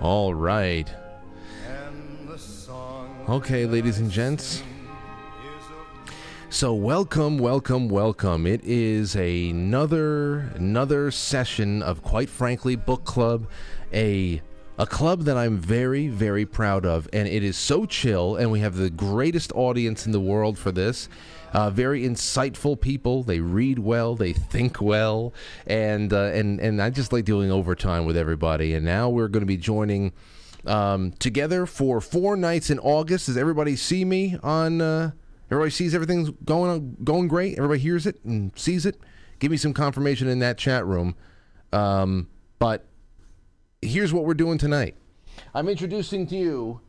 All right. Okay, ladies and gents. So welcome, welcome, welcome. It is another another session of quite frankly book club, a a club that I'm very very proud of and it is so chill and we have the greatest audience in the world for this. Uh, very insightful people. They read well, they think well, and uh, and and I just like doing overtime with everybody. And now we're going to be joining um, together for four nights in August. Does everybody see me on? Uh, everybody sees everything's going on, going great. Everybody hears it and sees it. Give me some confirmation in that chat room. Um, but here's what we're doing tonight. I'm introducing to you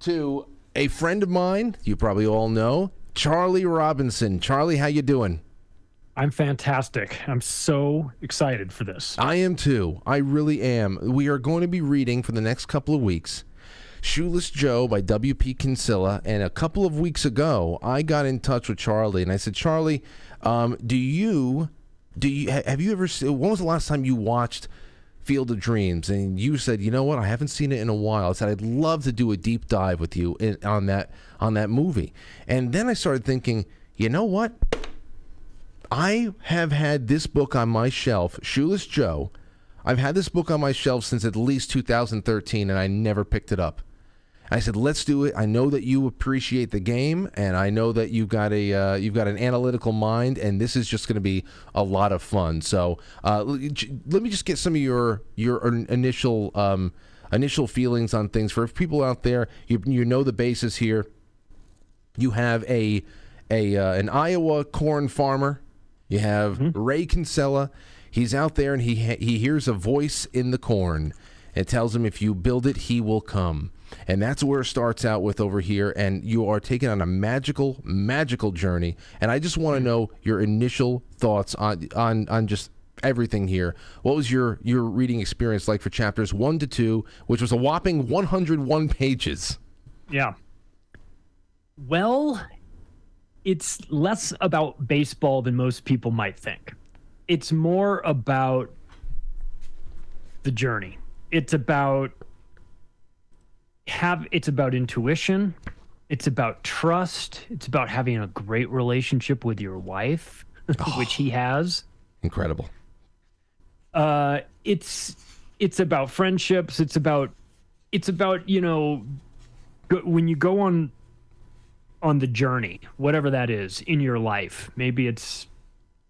to a friend of mine. You probably all know Charlie Robinson. Charlie, how you doing? I'm fantastic. I'm so excited for this. I am too. I really am. We are going to be reading for the next couple of weeks Shoeless Joe by W.P. Kinsella. And a couple of weeks ago, I got in touch with Charlie and I said, Charlie, um, do you, do you, have you ever, se- when was the last time you watched Field of Dreams? And you said, you know what, I haven't seen it in a while. I said, I'd love to do a deep dive with you in, on that, on that movie. And then I started thinking, you know what? I have had this book on my shelf, Shoeless Joe. I've had this book on my shelf since at least 2013, and I never picked it up. I said, "Let's do it." I know that you appreciate the game, and I know that you've got a uh, you've got an analytical mind, and this is just going to be a lot of fun. So, uh, let me just get some of your your initial um, initial feelings on things for people out there. You you know the basis here you have a a uh, an Iowa corn farmer. You have Ray Kinsella. He's out there and he ha- he hears a voice in the corn. It tells him if you build it, he will come. And that's where it starts out with over here. And you are taken on a magical, magical journey. And I just want to know your initial thoughts on on on just everything here. What was your your reading experience like for chapters one to two, which was a whopping 101 pages? Yeah. Well, it's less about baseball than most people might think. It's more about the journey. It's about have it's about intuition. It's about trust. It's about having a great relationship with your wife, which he has. Incredible. uh it's it's about friendships it's about it's about you know when you go on on the journey whatever that is in your life maybe it's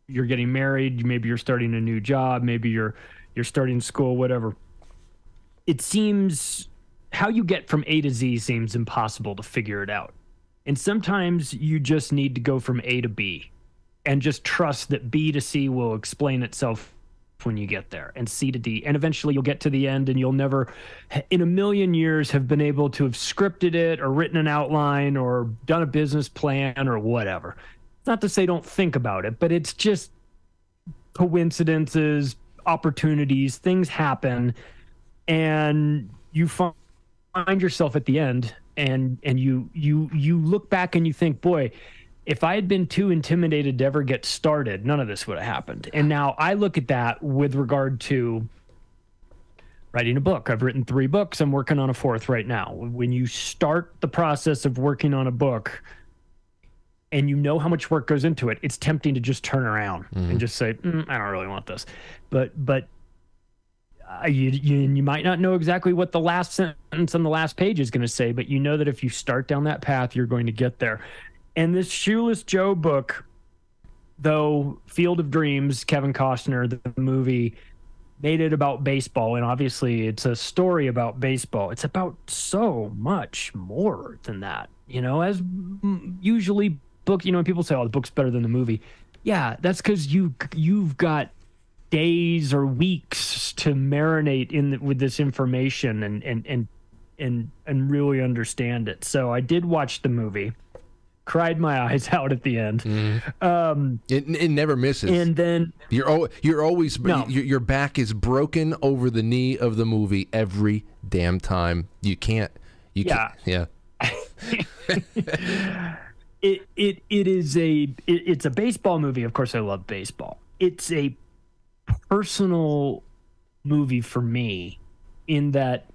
you're getting married maybe you're starting a new job maybe you're you're starting school whatever it seems how you get from A to Z seems impossible to figure it out and sometimes you just need to go from A to B and just trust that B to C will explain itself when you get there and C to D. And eventually you'll get to the end and you'll never, in a million years, have been able to have scripted it or written an outline or done a business plan or whatever. Not to say don't think about it, but it's just coincidences, opportunities, things happen, and you find yourself at the end and and you you you look back and you think, boy, if I had been too intimidated to ever get started, none of this would have happened. And now I look at that with regard to writing a book. I've written three books. I'm working on a fourth right now. When you start the process of working on a book and you know how much work goes into it, it's tempting to just turn around and just say, mm, I don't really want this. But, but, uh, you, you you might not know exactly what the last sentence on the last page is going to say, but you know that if you start down that path, you're going to get there. And this Shoeless Joe book, though Field of Dreams, Kevin Costner, the movie, made it about baseball. And obviously, it's a story about baseball. It's about so much more than that. You know, as usually book, you know, when people say, oh, the book's better than the movie. Yeah, that's because you you've got days or weeks to marinate in the, with this information and and and and and really understand it. So I did watch the movie, cried my eyes out at the end, um, It, it never misses. and then you're al- you're always No. your, your back is broken over the knee of the movie every damn time. You can't. You Yeah. can't. Yeah. it it it is a it, it's a baseball movie. Of course, I love baseball. It's a personal movie for me in that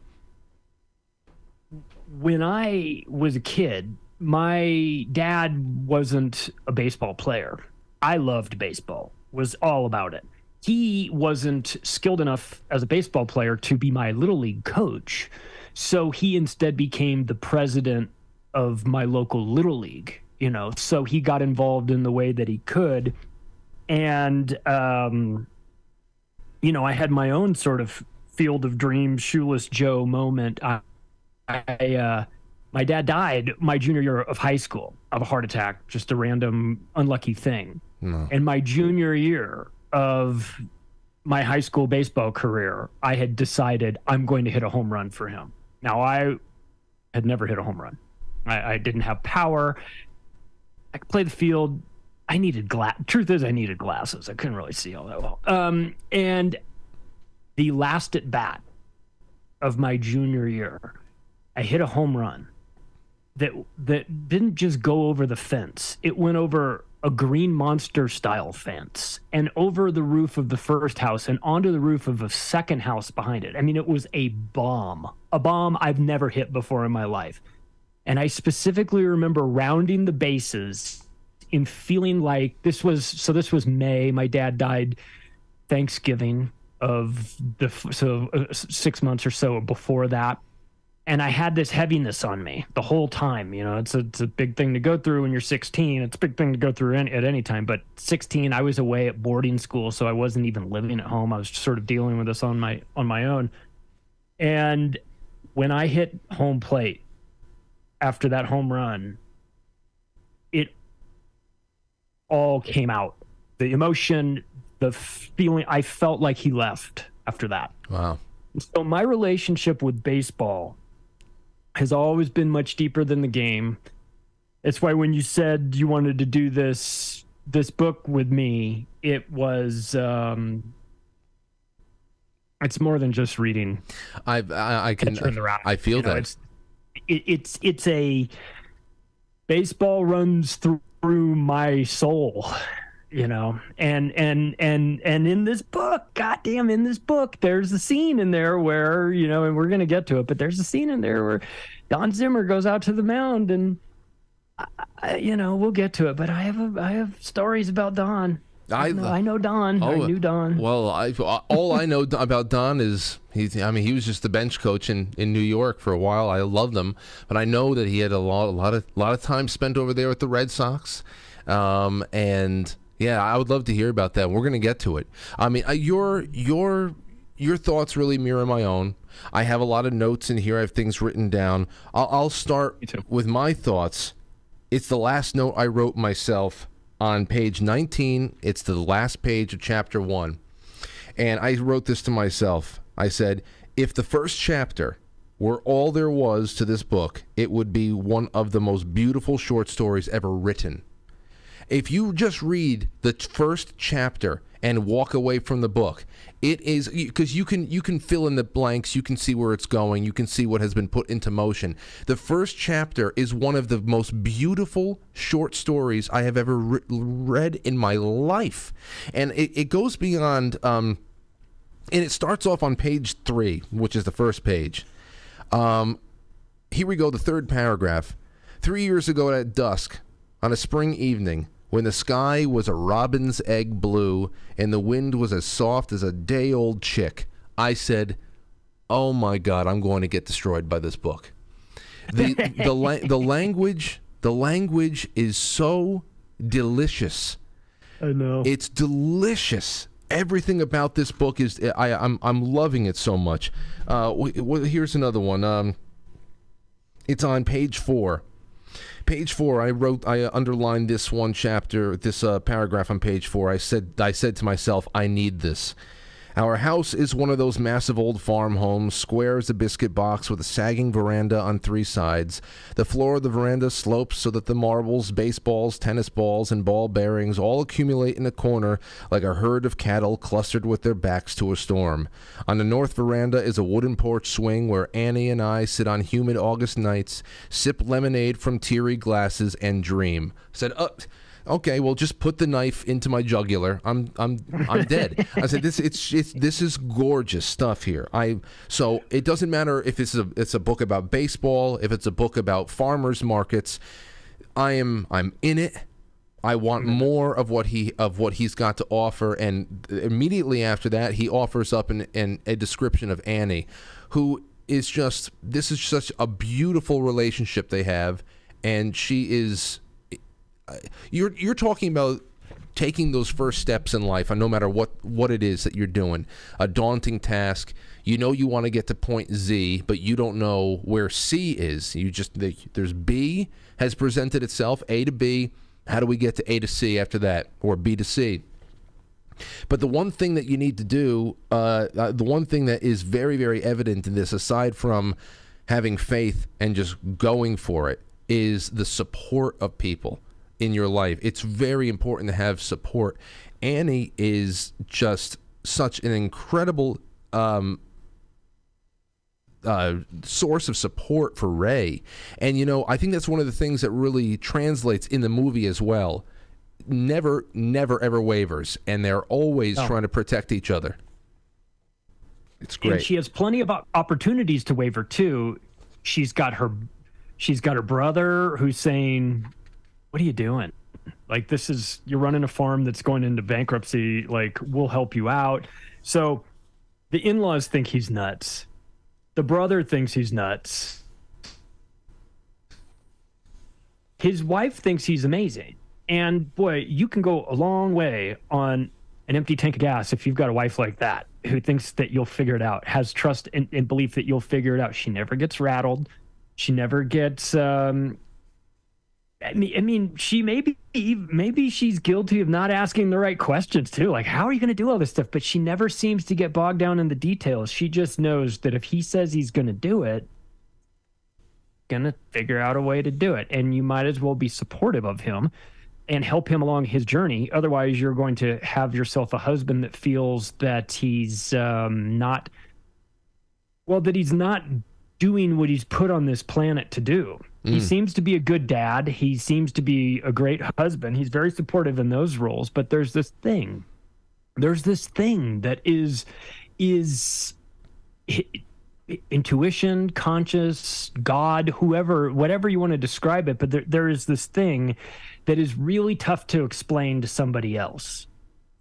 when I was a kid, my dad wasn't a baseball player. I loved baseball, was all about it. He wasn't skilled enough as a baseball player to be my little league coach. So he instead became the president of my local little league, you know. So he got involved in the way that he could. And um you know, I had my own sort of field of dreams, shoeless Joe moment. I, I uh, my dad died my junior year of high school of a heart attack, just a random unlucky thing. No. And my junior year of my high school baseball career, I had decided I'm going to hit a home run for him. Now I had never hit a home run. I, I didn't have power. I could play the field. I needed glass. Truth is, I needed glasses. I couldn't really see all that well. Um, and the last at bat of my junior year, I hit a home run that that didn't just go over the fence. It went over a green monster style fence and over the roof of the first house and onto the roof of a second house behind it. I mean, it was a bomb, a bomb I've never hit before in my life. And I specifically remember rounding the bases in feeling like this was so this was May. My dad died Thanksgiving of the so uh, six months or so before that and I had this heaviness on me the whole time. You know, it's a, it's a big thing to go through when you're 16. It's a big thing to go through any, at any time. But 16, I was away at boarding school, so I wasn't even living at home. I was sort of dealing with this on my on my own. And when I hit home plate after that home run, it all came out. The emotion, the feeling. I felt like he left after that. Wow. So my relationship with baseball has always been much deeper than the game. It's why when you said you wanted to do this this book with me, it was um it's more than just reading. I I, I can in the. I feel You know, that. it's it, it's it's a baseball runs through my soul you know? And and and and in this book goddamn in this book there's a scene in there where you know and we're gonna get to it but there's a scene in there where don zimmer goes out to the mound and I, you know we'll get to it but i have a, i have stories about don I- I know, I know don i Oh, knew don Well, I all I know about Don is he's. I mean, he was just the bench coach in, in New York for a while. I loved him, but I know that he had a lot, a lot of, a lot of time spent over there with the Red Sox, um, and yeah, I would love to hear about that. We're gonna get to it. I mean, uh, your your your thoughts really mirror my own. I have a lot of notes in here. I have things written down. I'll, I'll start with my thoughts. It's the last note I wrote myself on page 19. It's the last page of chapter 1. And I wrote this to myself. I said, if the first chapter were all there was to this book, it would be one of the most beautiful short stories ever written. If you just read the first chapter and walk away from the book, it is because you can you can fill in the blanks, you can see where it's going, you can see what has been put into motion. The first chapter is one of the most beautiful short stories I have ever re- read in my life, and it, it goes beyond. Um, and it starts off on page three, which is the first page. Um, here we go, the third paragraph. Three years ago at dusk, on a spring evening, when the sky was a robin's egg blue and the wind was as soft as a day old chick, I said, Oh my God, I'm going to get destroyed by this book. The, the, la- the language, the language is so delicious. i know It's delicious. Everything about this book is I I'm I'm loving it so much. Uh, here's another one. Um, it's on page four. Page four. I wrote. I underlined this one chapter. This uh, paragraph on page four. I said. I said to myself, I need this. Our house is one of those massive old farm homes, square as a biscuit box with a sagging veranda on three sides. The floor of the veranda slopes so that the marbles, baseballs, tennis balls, and ball bearings all accumulate in a corner like a herd of cattle clustered with their backs to a storm. On the north veranda is a wooden porch swing where Annie and I sit on humid August nights, sip lemonade from teary glasses, and dream. Said, uh, okay, well, just put the knife into my jugular. I'm I'm I'm dead. I said this it's it's this is gorgeous stuff here. I so it doesn't matter if it's a it's a book about baseball, if it's a book about farmers markets. I am I'm in it. I want mm-hmm. more of what he of what he's got to offer, and immediately after that, he offers up an, an a description of Annie, who is just this is such a beautiful relationship they have, and she is you're you're talking about taking those first steps in life, and no matter what what it is that you're doing, a daunting task. You know you want to get to point Z, but you don't know where C is. You just there's B has presented itself, A to B. How do we get to A to C after that, or B to C? But the one thing that you need to do, uh, uh, the one thing that is very, very evident in this, aside from having faith and just going for it, is the support of people in your life. It's very important to have support. Annie is just such an incredible um, uh, source of support for Ray. And, you know, I think that's one of the things that really translates in the movie as well. Never, never, ever wavers. And they're always Oh. trying to protect each other. It's great. And she has plenty of opportunities to waver too. She's got her she's got her brother who's saying, "What are you doing? Like this is you're running a farm that's going into bankruptcy. Like we'll help you out." So the in-laws think he's nuts. The brother thinks he's nuts. His wife thinks he's amazing. And boy, you can go a long way on an empty tank of gas if you've got a wife like that who thinks that you'll figure it out, has trust and, and belief that you'll figure it out. She never gets rattled. She never gets. Um, I mean, I mean, she maybe maybe she's guilty of not asking the right questions too. Like, how are you going to do all this stuff? But she never seems to get bogged down in the details. She just knows that if he says he's going to do it, gonna figure out a way to do it, and you might as well be supportive of him and help him along his journey. Otherwise, you're going to have yourself a husband that feels that he's um, not, well, that he's not doing what he's put on this planet to do. He mm. seems to be a good dad. He seems to be a great husband. He's very supportive in those roles. But there's this thing. There's this thing that is is intuition, conscious, God, whoever, whatever you want to describe it. But there, there is this thing that is really tough to explain to somebody else.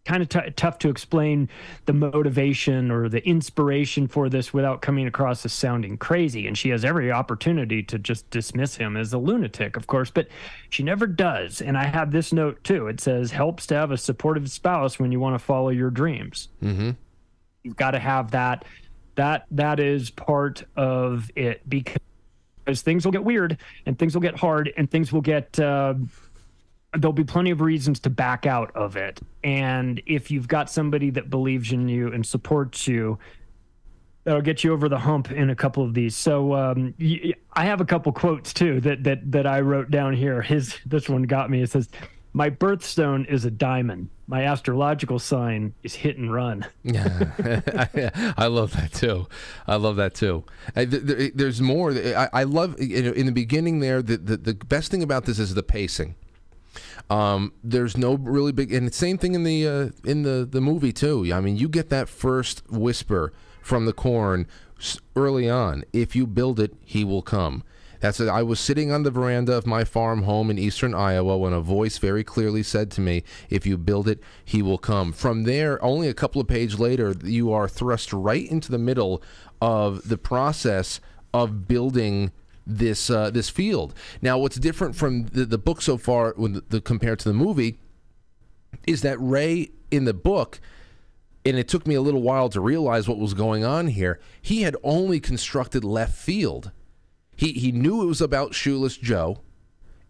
Kind of t- tough to explain the motivation or the inspiration for this without coming across as sounding crazy. And she has every opportunity to just dismiss him as a lunatic, of course, but she never does. And I have this note too. It says, helps to have a supportive spouse when you want to follow your dreams. mm-hmm. You've got to have that. That that is part of it because things will get weird and things will get hard and things will get. Uh, there'll be plenty of reasons to back out of it. And if you've got somebody that believes in you and supports you, that'll get you over the hump in a couple of these. So um, I have a couple quotes too that that that I wrote down here. His this one got me. It says, "My birthstone is a diamond. My astrological sign is hit and run." I, I love that too. I love that too. I, th- th- there's more. I, I love you know, in the beginning there. The, the the best thing about this is the pacing. Um, there's no really big, and same thing in the uh, in the the movie too. I mean, you get that first whisper from the corn early on. If you build it, he will come. That's it. I was sitting on the veranda of my farm home in eastern Iowa when a voice very clearly said to me, If you build it, he will come. From there, only a couple of pages later, you are thrust right into the middle of the process of building this uh, this field. Now, what's different from the, the book so far when the, the, compared to the movie is that Ray in the book and it took me a little while to realize what was going on here. He had only constructed left field. He he knew it was about Shoeless Joe,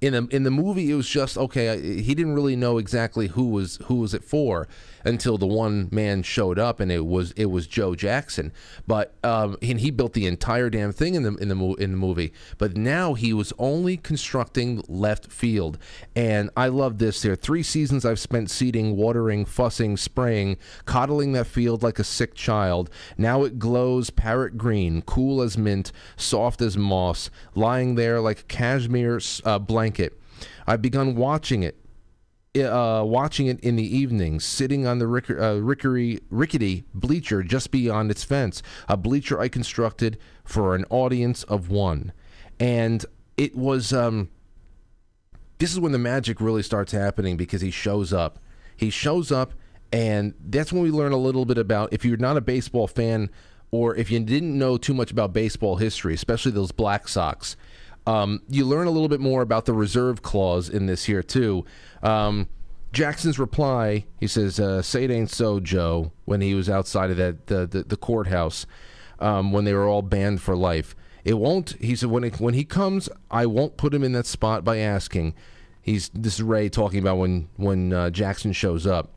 In the in the movie, it was just okay. He didn't really know exactly who was who was it for until the one man showed up, and it was it was Joe Jackson. But um, and he built the entire damn thing in the in the in the movie. But now he was only constructing left field, and I love this. There, three seasons I've spent seeding, watering, fussing, spraying, coddling that field like a sick child. Now it glows parrot green, cool as mint, soft as moss, lying there like a cashmere uh, blanket. I've begun watching it uh, watching it in the evenings, sitting on the rick- uh, rickery, rickety bleacher just beyond its fence, a bleacher I constructed for an audience of one. And it was, um, this is when the magic really starts happening because he shows up. He shows up, and that's when we learn a little bit about if you're not a baseball fan or if you didn't know too much about baseball history, especially those Black Sox. Um, you learn a little bit more about the reserve clause in this here too. Um, Jackson's reply, he says, uh, "Say it ain't so, Joe." When he was outside of that the the, the courthouse, um, when they were all banned for life, it won't. He said, "When it, when he comes, I won't put him in that spot by asking." He's this is Ray talking about when when uh, Jackson shows up.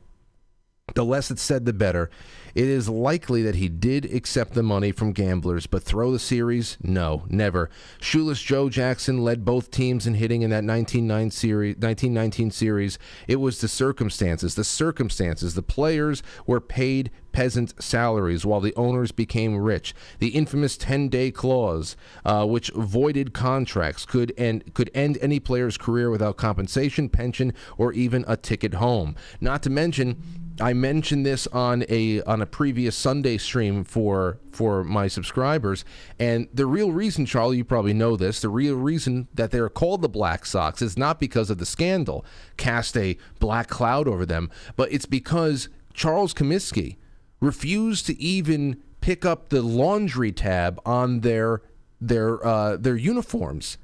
The less it's said, the better. It is likely that he did accept the money from gamblers, but throw the series? No, never. Shoeless Joe Jackson led both teams in hitting in that 1919 series, 1919 series. It was the circumstances. The circumstances. The players were paid peasant salaries while the owners became rich. The infamous 10-day clause, uh, which voided contracts, could end could end any player's career without compensation, pension, or even a ticket home. Not to mention I mentioned this on a on a previous Sunday stream for for my subscribers, and the real reason, Charlie, you probably know this. The real reason that they're called the Black Sox is not because of the scandal, cast a black cloud over them, but it's because Charles Comiskey refused to even pick up the laundry tab on their their uh, their uniforms.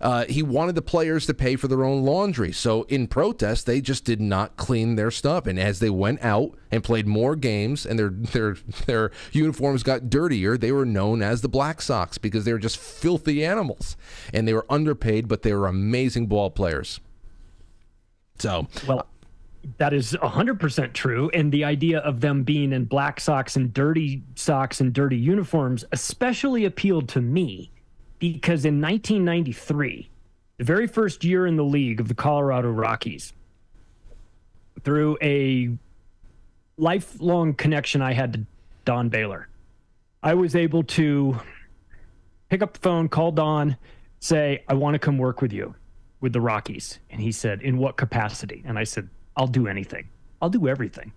Uh, he wanted the players to pay for their own laundry. So in protest, they just did not clean their stuff. And as they went out and played more games, and their their their uniforms got dirtier, they were known as the Black Sox because they were just filthy animals, and they were underpaid, but they were amazing ball players. So Well, that is 100% true. And the idea of them being in black socks and dirty socks and dirty uniforms especially appealed to me because in 1993, the very first year in the league of the Colorado Rockies, through a lifelong connection I had to Don Baylor, I was able to pick up the phone, call Don, say, I want to come work with you with the Rockies. And he said, In what capacity? And I said, I'll do anything. I'll do everything.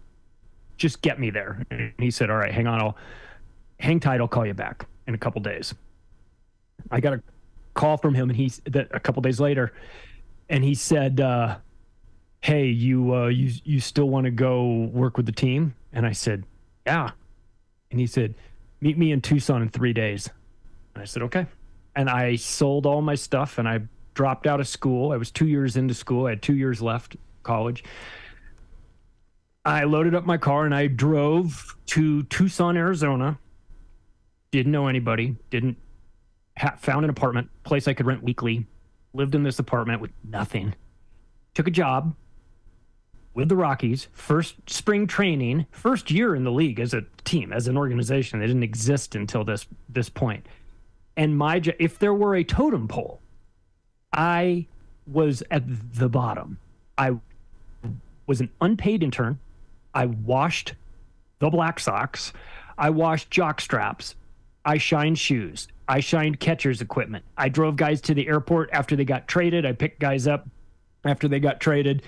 Just get me there. And he said, All right, hang on. I'll hang tight. I'll call you back in a couple days. I got a call from him and he's that a couple days later and he said, uh, Hey, you uh, you you still want to go work with the team? And I said, Yeah. And he said, Meet me in Tucson in three days. And I said, Okay. And I sold all my stuff and I dropped out of school. I was two years into school. I had two years left college. I loaded up my car and I drove to Tucson, Arizona. Didn't know anybody. Didn't ha- found an apartment, place I could rent weekly. Lived in this apartment with nothing. Took a job with the Rockies. First spring training, first year in the league as a team, as an organization. They didn't exist until this this point. And my if there were a totem pole, I was at the bottom. I was an unpaid intern. I washed the Black socks. I washed jock straps. I shined shoes. I shined catcher's equipment. I drove guys to the airport after they got traded. I picked guys up after they got traded.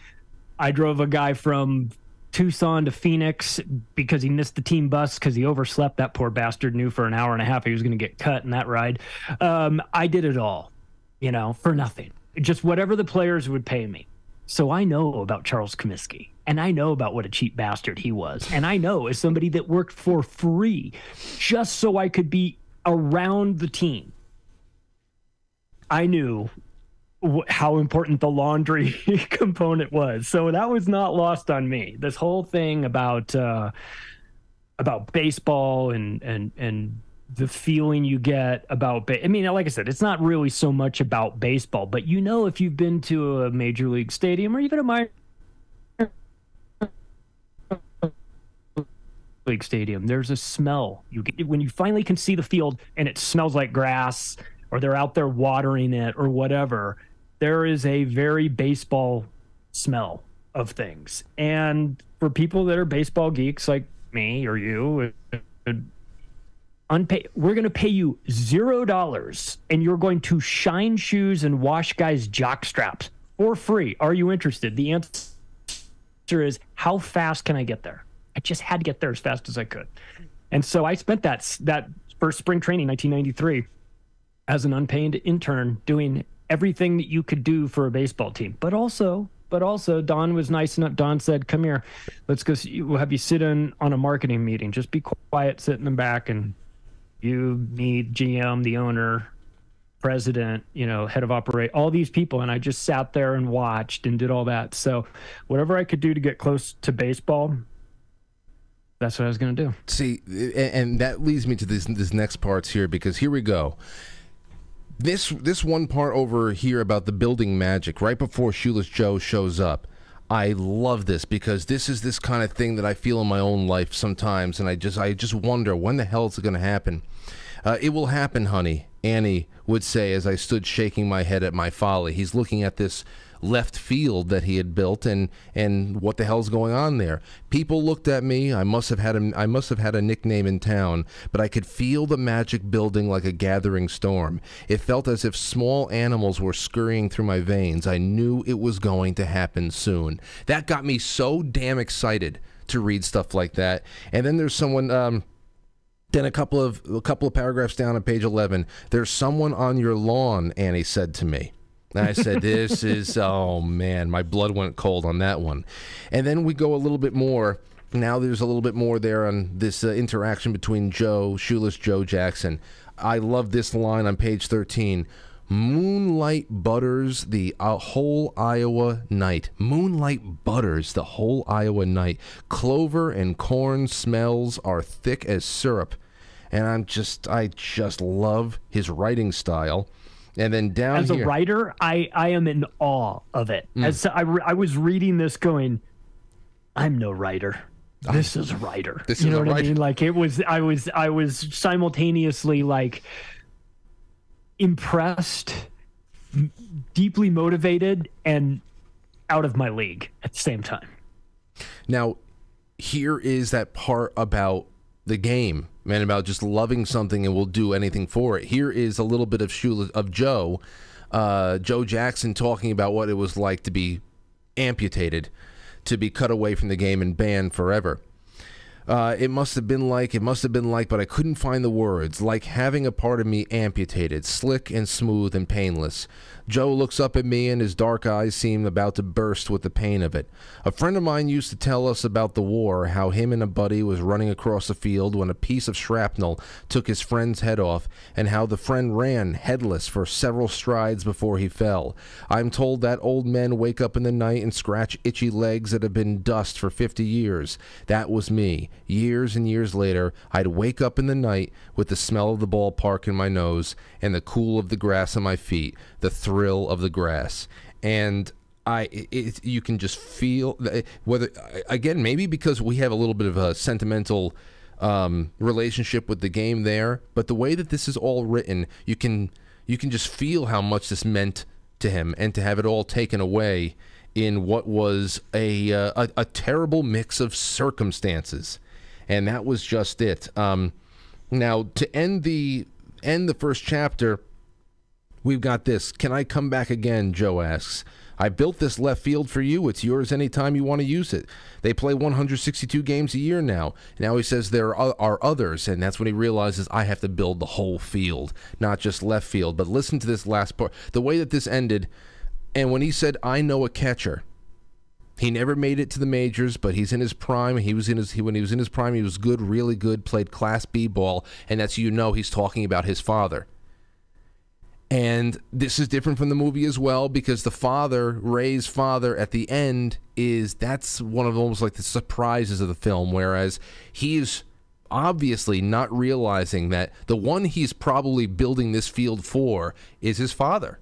I drove a guy from Tucson to Phoenix because he missed the team bus because he overslept. That poor bastard knew for an hour and a half he was going to get cut in that ride. Um, I did it all, you know, for nothing. Just whatever the players would pay me. So I know about Charles Comiskey and I know about what a cheap bastard he was. And I know as somebody that worked for free just so I could be around the team. I knew wh- how important the laundry component was. So that was not lost on me. This whole thing about uh, about baseball and and and the feeling you get about ba- I mean, like I said, it's not really so much about baseball, but you know if you've been to a major league stadium or even a minor league stadium, there's a smell. You get when you finally can see the field and it smells like grass or they're out there watering it or whatever. There is a very baseball smell of things. And for people that are baseball geeks like me or you, unpay we're going to pay you zero dollars and you're going to shine shoes and wash guys jock straps for free are you interested the answer is how fast can i get there i just had to get there as fast as i could and so i spent that that first spring training 1993 as an unpaid intern doing everything that you could do for a baseball team but also but also Don was nice enough. Don said, "Come here, let's go. See, we'll have you sit in on a marketing meeting. Just be quiet, sit in the back, and you, me, GM, the owner, president, you know, head of operate, all these people. And I just sat there and watched and did all that. So whatever I could do to get close to baseball, that's what I was going to do. See, and that leads me to this this next parts here because here we go. This this one part over here about the building magic right before Shoeless Joe shows up. I love this because this is this kind of thing that I feel in my own life sometimes, and I just I just wonder when the hell is it going to happen. Uh, it will happen, honey. Annie would say as I stood shaking my head at my folly. He's looking at this left field that he had built and and what the hell's going on there. People looked at me. I must have had a i must have had a nickname in town but i could feel the magic building like a gathering storm. It felt as if small animals were scurrying through my veins. I knew it was going to happen soon. That got me so damn excited to read stuff like that. And then there's someone um then a couple of a couple of paragraphs down on page 11 there's someone on your lawn annie said to me and I said, This is, oh man, my blood went cold on that one. And then we go a little bit more. Now there's a little bit more there on this uh, interaction between Joe, Shoeless Joe Jackson. I love this line on page 13. Moonlight butters the uh, whole Iowa night. Moonlight butters the whole Iowa night. Clover and corn smells are thick as syrup. And I'm just, I just love his writing style. And then down as here, a writer, I I am in awe of it. Mm. As I, I was reading this, going, I'm no writer. This is a writer. This you know what writer. I mean? Like it was. I was. I was simultaneously like impressed, m- deeply motivated, and out of my league at the same time. Now, here is that part about the game and about just loving something and will do anything for it. Here is a little bit of Shula, of Joe, uh, Joe Jackson talking about what it was like to be amputated, to be cut away from the game and banned forever. Uh, it must have been like, it must have been like, but I couldn't find the words. Like having a part of me amputated, slick and smooth and painless. Joe looks up at me and his dark eyes seem about to burst with the pain of it. A friend of mine used to tell us about the war, how him and a buddy was running across a field when a piece of shrapnel took his friend's head off, and how the friend ran headless for several strides before he fell. I'm told that old men wake up in the night and scratch itchy legs that have been dust for 50 years. That was me. Years and years later, I'd wake up in the night with the smell of the ballpark in my nose and the cool of the grass on my feet, the thrill of the grass. And I, it, you can just feel whether again maybe because we have a little bit of a sentimental um, relationship with the game there, but the way that this is all written, you can you can just feel how much this meant to him, and to have it all taken away in what was a uh, a, a, terrible mix of circumstances, and that was just it. Um, now to end the end the first chapter, we've got this. Can I come back again? Joe asks. I built this left field for you. It's yours anytime you want to use it. They play 162 games a year now. Now he says there are others, and that's when he realizes I have to build the whole field, not just left field. But listen to this last part. The way that this ended, and when he said, I know a catcher, he never made it to the majors, but he's in his prime. He was in his he, when he was in his prime. He was good, really good. Played Class B ball, and that's you know he's talking about his father. And this is different from the movie as well because the father, Ray's father, at the end is that's one of almost like the surprises of the film. Whereas he's obviously not realizing that the one he's probably building this field for is his father.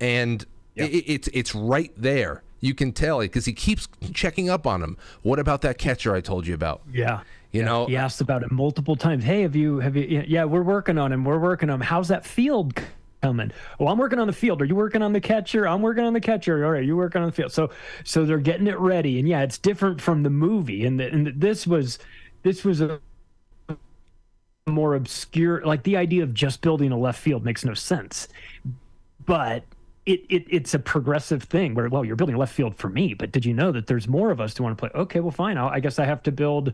And Yeah. it, it's it's right there. You can tell because he keeps checking up on him. What about that catcher I told you about? Yeah. You know, He uh, asked about it multiple times. Hey, have you have you yeah, we're working on him. We're working on him. How's that field coming? Oh, I'm working on the field. Are you working on the catcher? I'm working on the catcher. All right, you working on the field. So so they're getting it ready. And yeah, it's different from the movie. And the, and the, this was this was a more obscure like the idea of just building a left field makes no sense. But it, it it's a progressive thing where well you're building left field for me but did you know that there's more of us who want to play okay well fine I'll, i guess i have to build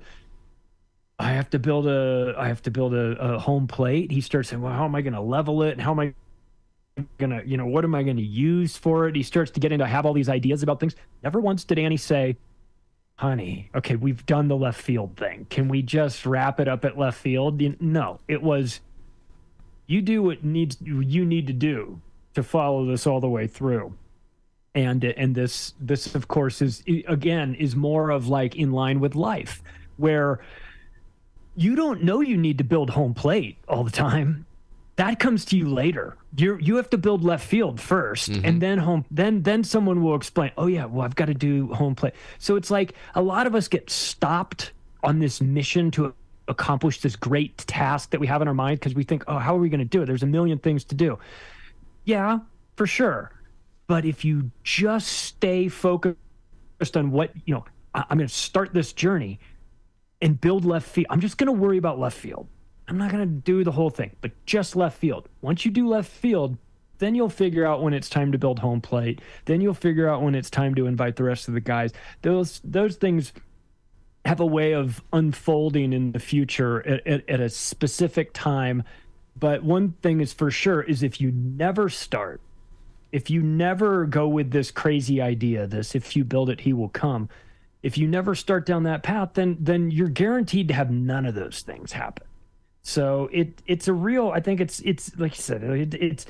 I have to build a I have to build a, a home plate. He starts saying, "Well, how am I going to level it? And how am I going to, you know, what am I going to use for it?" He starts to get into have all these ideas about things. Never once did Annie say, "Honey, okay, we've done the left field thing. Can we just wrap it up at left field?" No, it was you do what needs you need to do to follow this all the way through. And and this this of course is again is more of like in line with life where you don't know you need to build home plate all the time. That comes to you later. You you have to build left field 1st and mm-hmm. then home then then someone will explain oh yeah well i've got to do home plate. So it's like a lot of us get stopped on this mission to accomplish this great task that we have in our mind because we think oh how are we going to do it? There's a million things to do yeah for sure. But if you just stay focused on what you know I- i'm going to start this journey and build left field i'm just going to worry about left field. I'm not going to do the whole thing but just left field. Once you do left field then you'll figure out when it's time to build home plate. Then you'll figure out when it's time to invite the rest of the guys. Those those things have a way of unfolding in the future at, at, at a specific time but one thing is for sure is if you never start if you never go with this crazy idea this if you build it he will come if you never start down that path then then you're guaranteed to have none of those things happen. So it it's a real i think it's it's like you said it, it's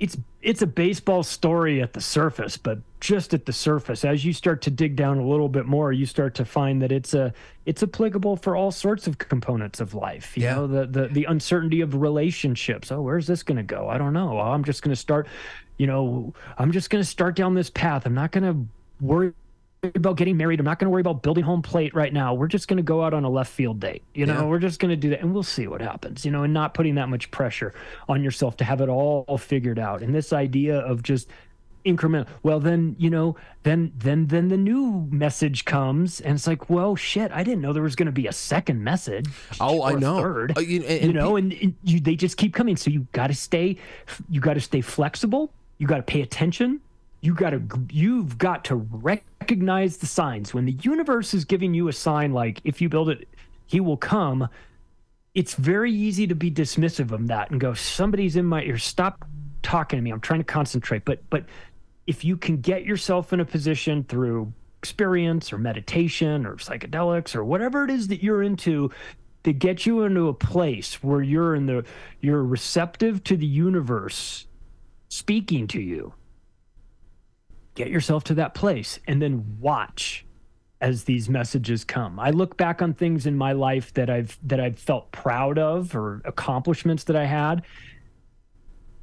it's it's a baseball story at the surface but just at the surface as you start to dig down a little bit more you start to find that it's a it's applicable for all sorts of components of life you Yeah. know the, the the uncertainty of relationships. Oh where's this going to go? I don't know. Well, i'm just going to start you know i'm just going to start down this path. I'm not going to worry about getting married. I'm not going to worry about building home plate right now. We're just going to go out on a left field date you know? Yeah. we're just going to do that and we'll see what happens you know and not putting that much pressure on yourself to have it all figured out. And this idea of just incremental well then you know then then then the new message comes and it's like well shit i didn't know there was going to be a second message Oh, I know. third Uh, you- and- you know? and, and you, they just keep coming. So you got to stay you got to stay flexible. You got to pay attention you got to you've got to recognize the signs. When the universe is giving you a sign like if you build it he will come it's very easy to be dismissive of that and go somebody's in my ear. Stop talking to me. I'm trying to concentrate. But but if you can get yourself in a position through experience or meditation or psychedelics or whatever it is that you're into to get you into a place where you're in the you're receptive to the universe speaking to you get yourself to that place and then watch as these messages come. I look back on things in my life that I've that I've felt proud of or accomplishments that I had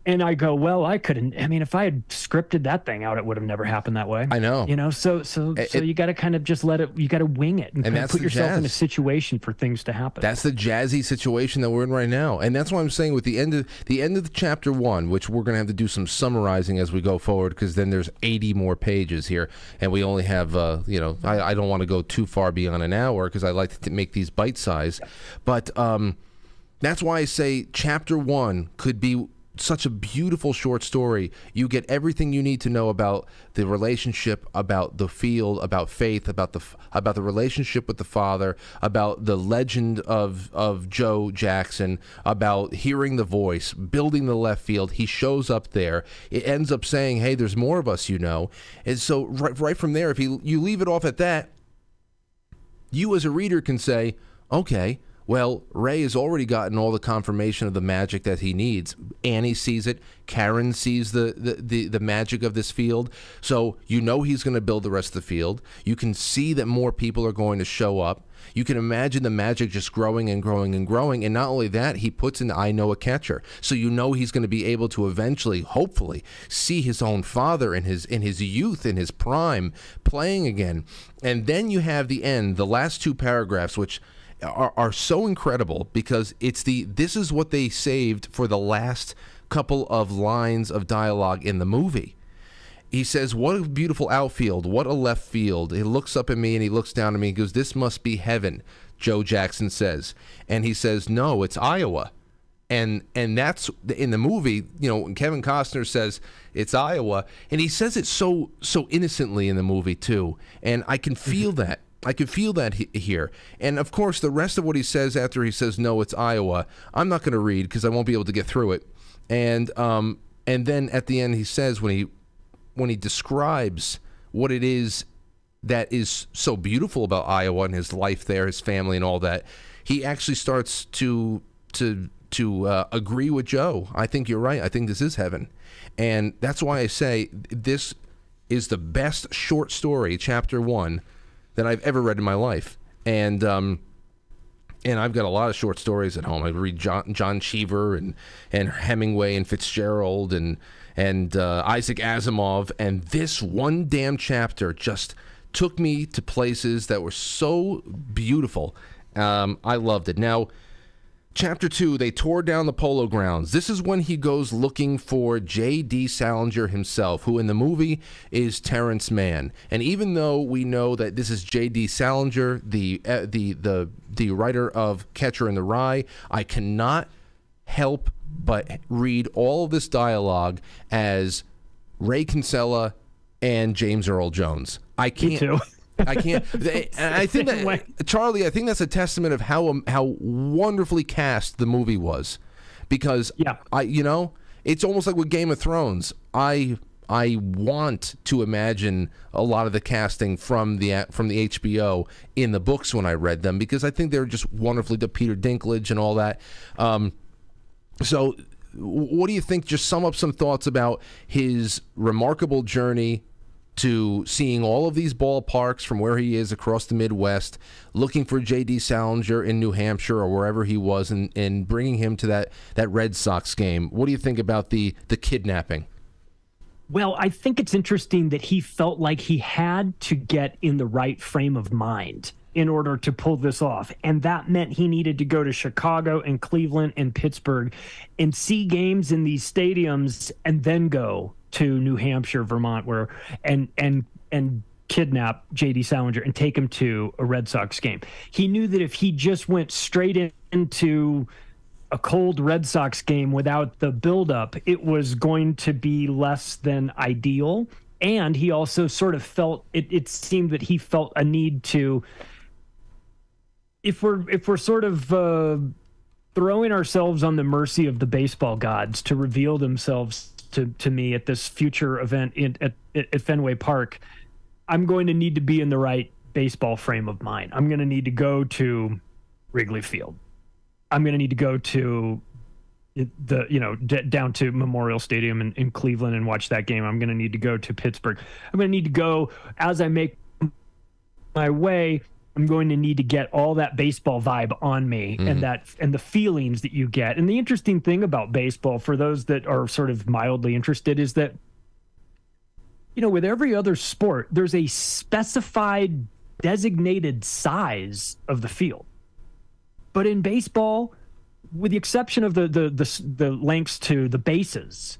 and I go, well, I couldn't I mean if I had scripted that thing out it would have never happened that way. I know. You know, so so It- so you got to kind of just let it you got to wing it and, of put yourself in a situation for things to happen. That's the jazzy situation that we're in right now, and that's why I'm saying with the end of the end of the chapter one, which we're gonna have to do some summarizing as we go forward, because then there's 80 more pages here, and we only have, uh, you know, I, I don't want to go too far beyond an hour because I like to make these bite size, but um, that's why I say chapter one could be such a beautiful short story. You get everything you need to know about the relationship, about the field, about faith, about the about the relationship with the father, about the legend of of Joe Jackson, about hearing the voice, building the left field. He shows up there. It ends up saying, "Hey, there's more of us, you know." And so right right from there, if you you leave it off at that, you as a reader can say, okay, Well, Ray has already gotten all the confirmation of the magic that he needs. Annie sees it. Karen sees the, the, the, the magic of this field. So you know he's going to build the rest of the field. You can see that more people are going to show up. You can imagine the magic just growing and growing and growing. And not only that, he puts in I know a catcher. So you know he's going to be able to eventually, hopefully, see his own father in his in his youth, in his prime, playing again. And then you have the end, the last two paragraphs, which are, are so incredible because it's the this is what they saved for the last couple of lines of dialogue in the movie. He says, "What a beautiful outfield! What a left field!" He looks up at me and he looks down at me and goes, "This must be heaven." Joe Jackson says, and he says, "No, it's Iowa." and and that's in the movie you know kevin costner says it's iowa and he says it so so innocently in the movie too and i can feel mm-hmm. that I can feel that he, here. And of course, the rest of what he says after he says, no, it's Iowa, I'm not going to read because I won't be able to get through it. And, um, and then at the end, he says, when he, when he describes what it is that is so beautiful about Iowa and his life there, his family, and all that, he actually starts to, to, to uh, agree with Joe. I think you're right. I think this is heaven. And that's why I say this is the best short story, chapter one, than I've ever read in my life. And um, and I've got a lot of short stories at home. I read John, John Cheever and and Hemingway and Fitzgerald and and uh, Isaac Asimov. And this one damn chapter just took me to places that were so beautiful. Um, I loved it. Now Chapter 2, they tore down the polo grounds. This is when he goes looking for J.D. Salinger himself, who in the movie is Terrence Mann. And even though we know that this is J.D. Salinger, the, uh, the, the, the writer of Catcher in the Rye, I cannot help but read all of this dialogue as Ray Kinsella and James Earl Jones. I can't. I can't. They, I think that. Charlie. I think that's a testament of how um, how wonderfully cast the movie was, because yeah, I you know it's almost like with Game of Thrones. I I want to imagine a lot of the casting from the from the HBO in the books when I read them because I think they're just wonderfully the Peter Dinklage and all that. Um, so, what do you think? Just sum up some thoughts about his remarkable journey to seeing all of these ballparks from where he is across the Midwest, looking for J.D. Salinger in New Hampshire or wherever he was, and, and bringing him to that, that Red Sox game. What do you think about the, the kidnapping? Well, I think it's interesting that he felt like he had to get in the right frame of mind in order to pull this off. And that meant he needed to go to Chicago and Cleveland and Pittsburgh and see games in these stadiums and then go to New Hampshire, Vermont, where and and and kidnap JD Salinger and take him to a Red Sox game. He knew that if he just went straight in, into a cold Red Sox game without the buildup, it was going to be less than ideal. And he also sort of felt it, it seemed that he felt a need to if we're if we're sort of uh, throwing ourselves on the mercy of the baseball gods to reveal themselves to to me at this future event in, at, at Fenway Park, I'm going to need to be in the right baseball frame of mind. I'm going to need to go to Wrigley Field. I'm going to need to go to the you know d- down to Memorial Stadium in, in Cleveland and watch that game. I'm going to need to go to Pittsburgh. I'm going to need to go as I make my way I'm going to need to get all that baseball vibe on me mm-hmm. and that and the feelings that you get. And the interesting thing about baseball for those that are sort of mildly interested is that you know, with every other sport, there's a specified designated size of the field. But in baseball, with the exception of the the the, the lengths to the bases,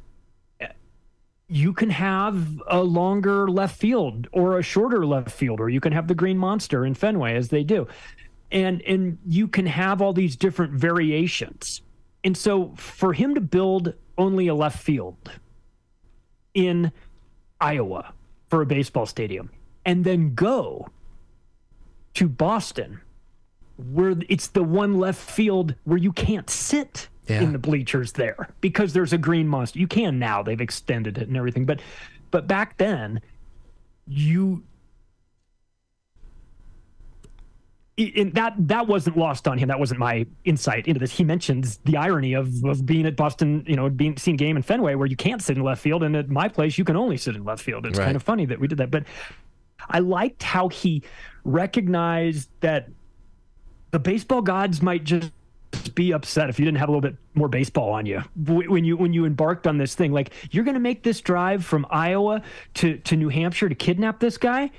you can have a longer left field or a shorter left field, or you can have the green monster in Fenway as they do. And and you can have all these different variations. And so for him to build only a left field in Iowa for a baseball stadium and then go to Boston where it's the one left field where you can't sit yeah. in the bleachers there because there's a green monster. You can now; they've extended it and everything, but but back then, you in that that wasn't lost on him. That wasn't my insight into this. He mentions the irony of of being at Boston, you know, being seeing game in Fenway where you can't sit in left field, and at my place you can only sit in left field. It's Right. kind of funny that we did that, but I liked how he recognized that the baseball gods might just be upset if you didn't have a little bit more baseball on you when you when you embarked on this thing. Like you're going to make this drive from Iowa to to New Hampshire to kidnap this guy,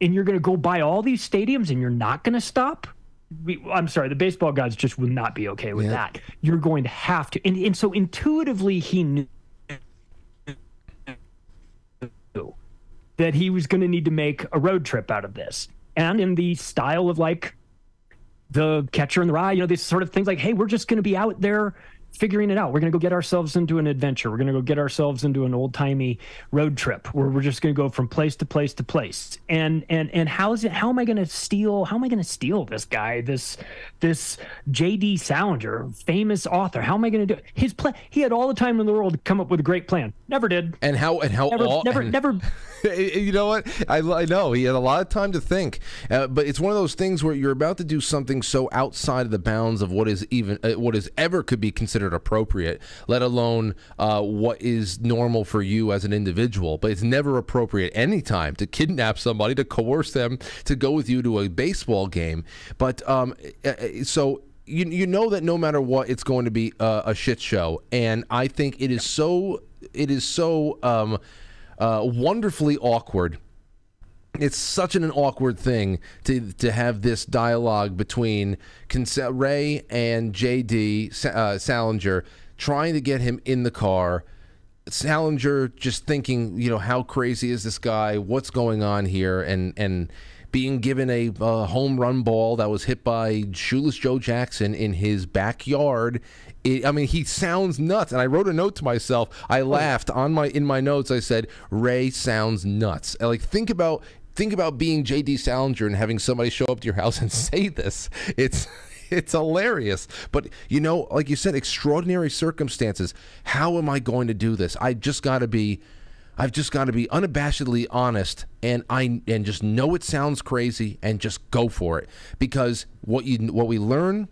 and you're going to go buy all these stadiums, and you're not going to stop. We, I'm sorry, the baseball gods just will not be okay with Yeah. that. You're going to have to, and, and so intuitively he knew that he was going to need to make a road trip out of this, and in the style of like the catcher in the rye, you know, these sort of things like, hey, we're just going to be out there figuring it out. We're going to go get ourselves into an adventure. We're going to go get ourselves into an old timey road trip where we're just going to go from place to place to place. And and and how is it? How am I going to steal? How am I going to steal this guy? This this J.D. Salinger, famous author. How am I going to do it? His plan. He had all the time in the world to come up with a great plan. Never did. And how and how Never, aw- never, and- never. you know what? I, I know he had a lot of time to think, uh, but it's one of those things where you're about to do something so outside of the bounds of what is even uh, what is ever could be considered appropriate, let alone uh, what is normal for you as an individual. But it's never appropriate anytime to kidnap somebody, to coerce them to go with you to a baseball game. But um, uh, uh, so you you know that no matter what, it's going to be uh, a shit show, and I think it is so it is so um, uh, wonderfully awkward. It's such an, awkward thing to to have this dialogue between Ray and JD uh, Salinger trying to get him in the car. Salinger just thinking, you know, how crazy is this guy? What's going on here? And and being given a uh, home run ball that was hit by shoeless Joe Jackson in his backyard. It, I mean, he sounds nuts. And I wrote a note to myself. I laughed on my in my notes. I said, "Ray sounds nuts." Like think about think about being J.D. Salinger and having somebody show up to your house and say this. It's it's hilarious. But you know, like you said, extraordinary circumstances. How am I going to do this? I just got to be I've just got to be unabashedly honest and I and just know it sounds crazy and just go for it because what you what we learn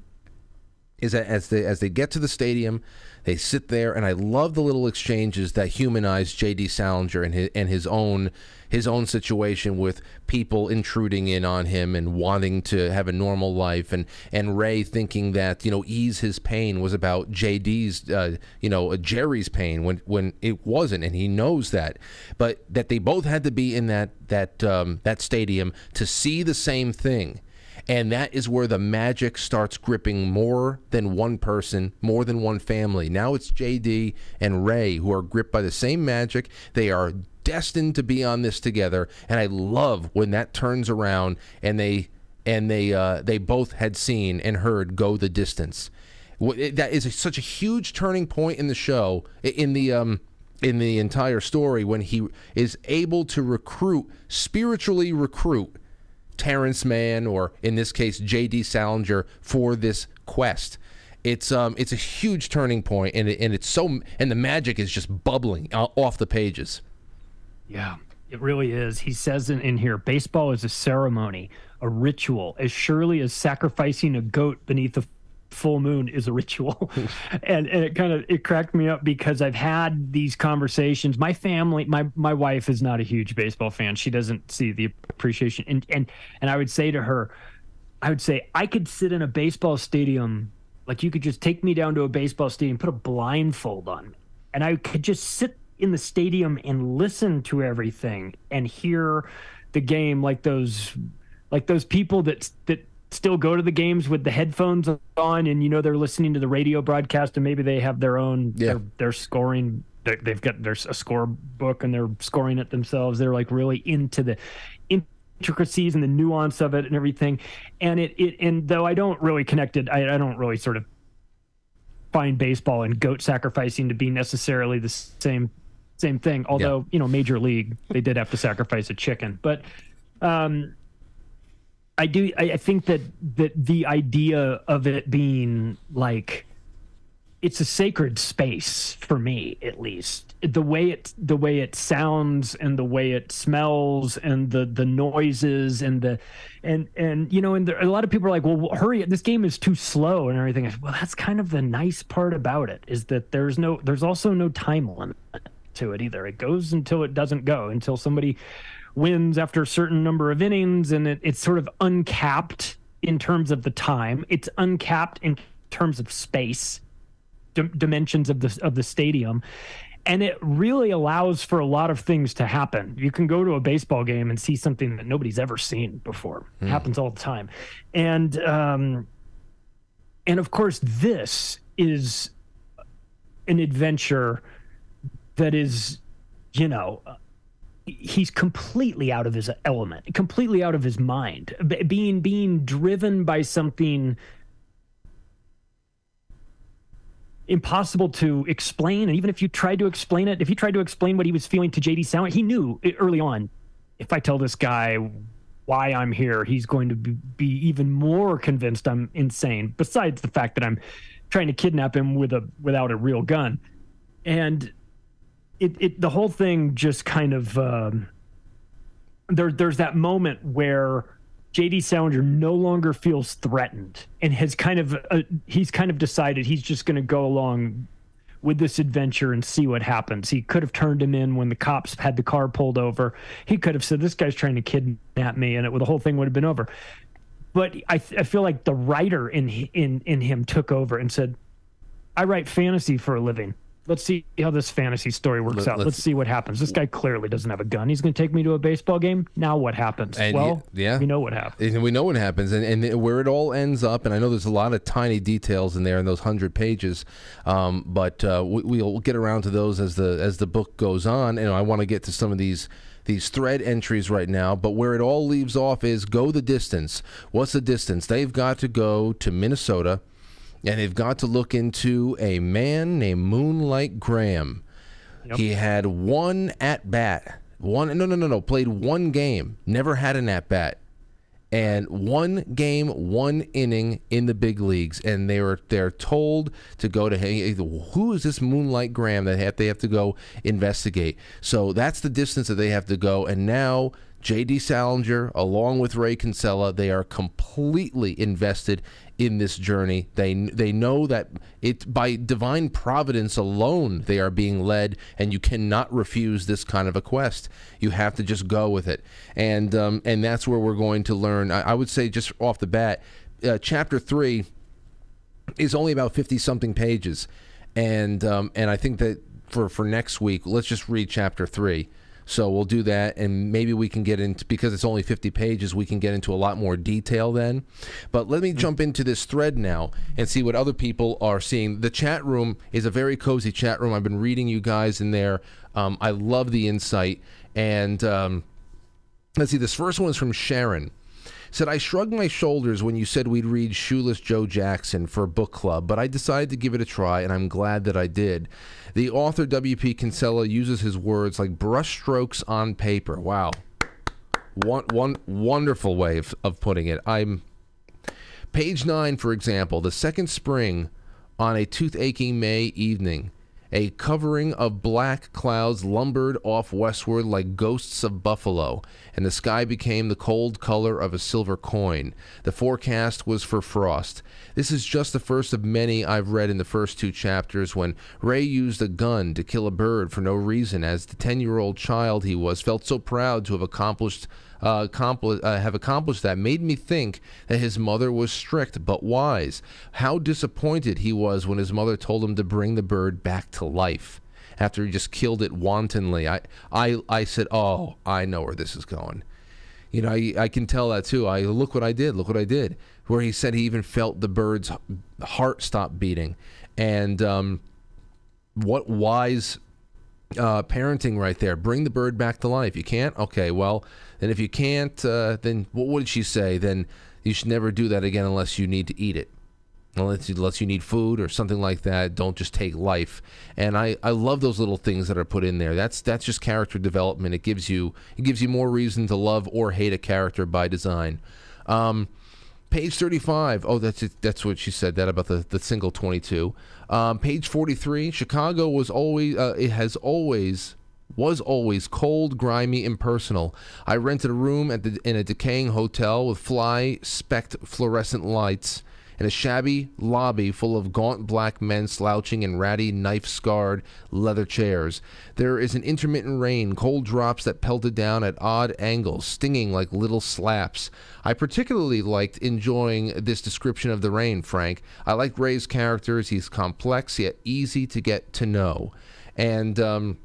is that as they as they get to the stadium, they sit there, and I love the little exchanges that humanize J.D. Salinger and his and his own his own situation with people intruding in on him and wanting to have a normal life, and and Ray thinking that you know ease his pain was about J.D.'s uh, you know Jerry's pain when when it wasn't, and he knows that, but that they both had to be in that that um, that stadium to see the same thing. And that is where the magic starts gripping more than one person, more than one family. Now it's JD and Ray who are gripped by the same magic. They are destined to be on this together. And I love when that turns around and they and they uh, they both had seen and heard go the distance. That is a, such a huge turning point in the show, in the um, in the entire story when he is able to recruit, spiritually recruit Terrence Mann or in this case J.D. Salinger for this quest. It's um it's a huge turning point and it, and it's so and the magic is just bubbling off the pages. Yeah, it really is. He says in, in here baseball is a ceremony, a ritual, as surely as sacrificing a goat beneath the full moon is a ritual. and and it kind of it cracked me up because I've had these conversations. My family, my my wife is not a huge baseball fan. She doesn't see the appreciation. And and and I would say to her, I would say I could sit in a baseball stadium like you could just take me down to a baseball stadium, put a blindfold on me, and I could just sit in the stadium and listen to everything and hear the game like those like those people that that still go to the games with the headphones on and you know they're listening to the radio broadcast and maybe they have their own Yeah. their, their scoring they- they've got there's a score book and they're scoring it themselves. They're like really into the intricacies and the nuance of it and everything. And it, it and though i don't really connect it I, I don't really sort of find baseball and goat sacrificing to be necessarily the same same thing. Although you know major league they did have to sacrifice a chicken. But um i do I, I think that that the idea of it being like it's a sacred space for me at least. The way it the way it sounds and the way it smells and the the noises and the and and you know and there, a lot of people are like well hurry this game is too slow and everything. Well that's kind of the nice part about it is that there's no there's also no time limit to it either. It goes until it doesn't go until somebody wins after a certain number of innings and it, it's sort of uncapped in terms of the time it's uncapped in terms of space dimensions of the of the stadium and it really allows for a lot of things to happen. You can go to a baseball game and see something that nobody's ever seen before. Mm. It happens all the time, and um, and of course, this is an adventure that is, you know, he's completely out of his element, completely out of his mind, being being driven by something impossible to explain. And even if you tried to explain it, if he tried to explain what he was feeling to JD Salinger, he knew early on, if I tell this guy why I'm here, he's going to be, be even more convinced I'm insane. Besides the fact that I'm trying to kidnap him with a without a real gun, and it, it the whole thing just kind of um, there. There's that moment where JD Salinger no longer feels threatened and has kind of uh, he's kind of decided he's just going to go along with this adventure and see what happens. He could have turned him in when the cops had the car pulled over. He could have said, "This guy's trying to kidnap me," and it, the whole thing would have been over. But I, I feel like the writer in in in him took over and said, "I write fantasy for a living let's see how this fantasy story works Let, out. Let's, let's, see what happens. This guy clearly doesn't have a gun. He's going to take me to a baseball game. Now what happens? well, yeah, we know what happens. And we know what happens, and, and where it all ends up. And I know there's a lot of tiny details in there in those hundred pages, um, but uh, we, will get around to those as the as the book goes on. And I want to get to some of these these thread entries right now, but where it all leaves off is go the distance. What's the distance? They've got to go to Minnesota and they've got to look into a man named Moonlight Graham. Yep. He had one at bat, one no no no no played one game, never had an at bat, and one game, one inning in the big leagues, and they were they're told to go to hey, who is this Moonlight Graham that have, they have to go investigate. So that's the distance that they have to go, and now J.D. Salinger, along with Ray Kinsella, they are completely invested in this journey. They they know that it by divine providence alone they are being led, and you cannot refuse this kind of a quest. You have to just go with it, and um, and that's where we're going to learn. I, I would say just off the bat, uh, chapter three is only about fifty something pages, and um, and I think that for for next week, let's just read chapter three so we'll do that, and maybe we can get into because it's only 50 pages. We can get into a lot more detail then. But let me mm-hmm. jump into this thread now and see what other people are seeing. The chat room is a very cozy chat room. I've been reading you guys in there. Um, I love the insight, and um, let's see. This first one is from Sharon said, I shrugged my shoulders when you said we'd read Shoeless Joe Jackson for book club, but I decided to give it a try, and I'm glad that I did. The author, W.P. Kinsella, uses his words like brushstrokes on paper. Wow. One, one wonderful way of, of putting it. I'm. Page 9, for example, the second spring on a tooth-aching May evening. A covering of black clouds lumbered off westward like ghosts of buffalo, and the sky became the cold color of a silver coin. The forecast was for frost. This is just the first of many I've read in the first two chapters when Ray used a gun to kill a bird for no reason, as the 10 year old child he was felt so proud to have accomplished uh, accompli- uh, have accomplished that made me think that his mother was strict but wise. How disappointed he was when his mother told him to bring the bird back to life after he just killed it wantonly. I, I, I said, "Oh, I know where this is going." You know, I, I can tell that too. I look what I did. Look what I did. Where he said he even felt the bird's heart stop beating, and um, what wise uh, parenting right there. Bring the bird back to life. You can't? Okay, well, then if you can't, uh, then what would she say? Then you should never do that again unless you need to eat it. Unless, unless you need food or something like that, don't just take life. And I, I love those little things that are put in there. That's that's just character development. It gives you it gives you more reason to love or hate a character by design. Um, Page 35. Oh, that's it. That's what she said that about the, the single 22. Um, page 43. Chicago was always uh, it has always was always cold, grimy, impersonal. I rented a room at the in a decaying hotel with fly specked fluorescent lights in a shabby lobby full of gaunt black men slouching in ratty, knife scarred leather chairs. There is an intermittent rain, cold drops that pelted down at odd angles, stinging like little slaps. I particularly liked enjoying this description of the rain, Frank. I like Ray's characters. He's complex yet easy to get to know. And, um,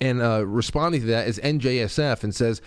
and uh, responding to that is NJSF and says,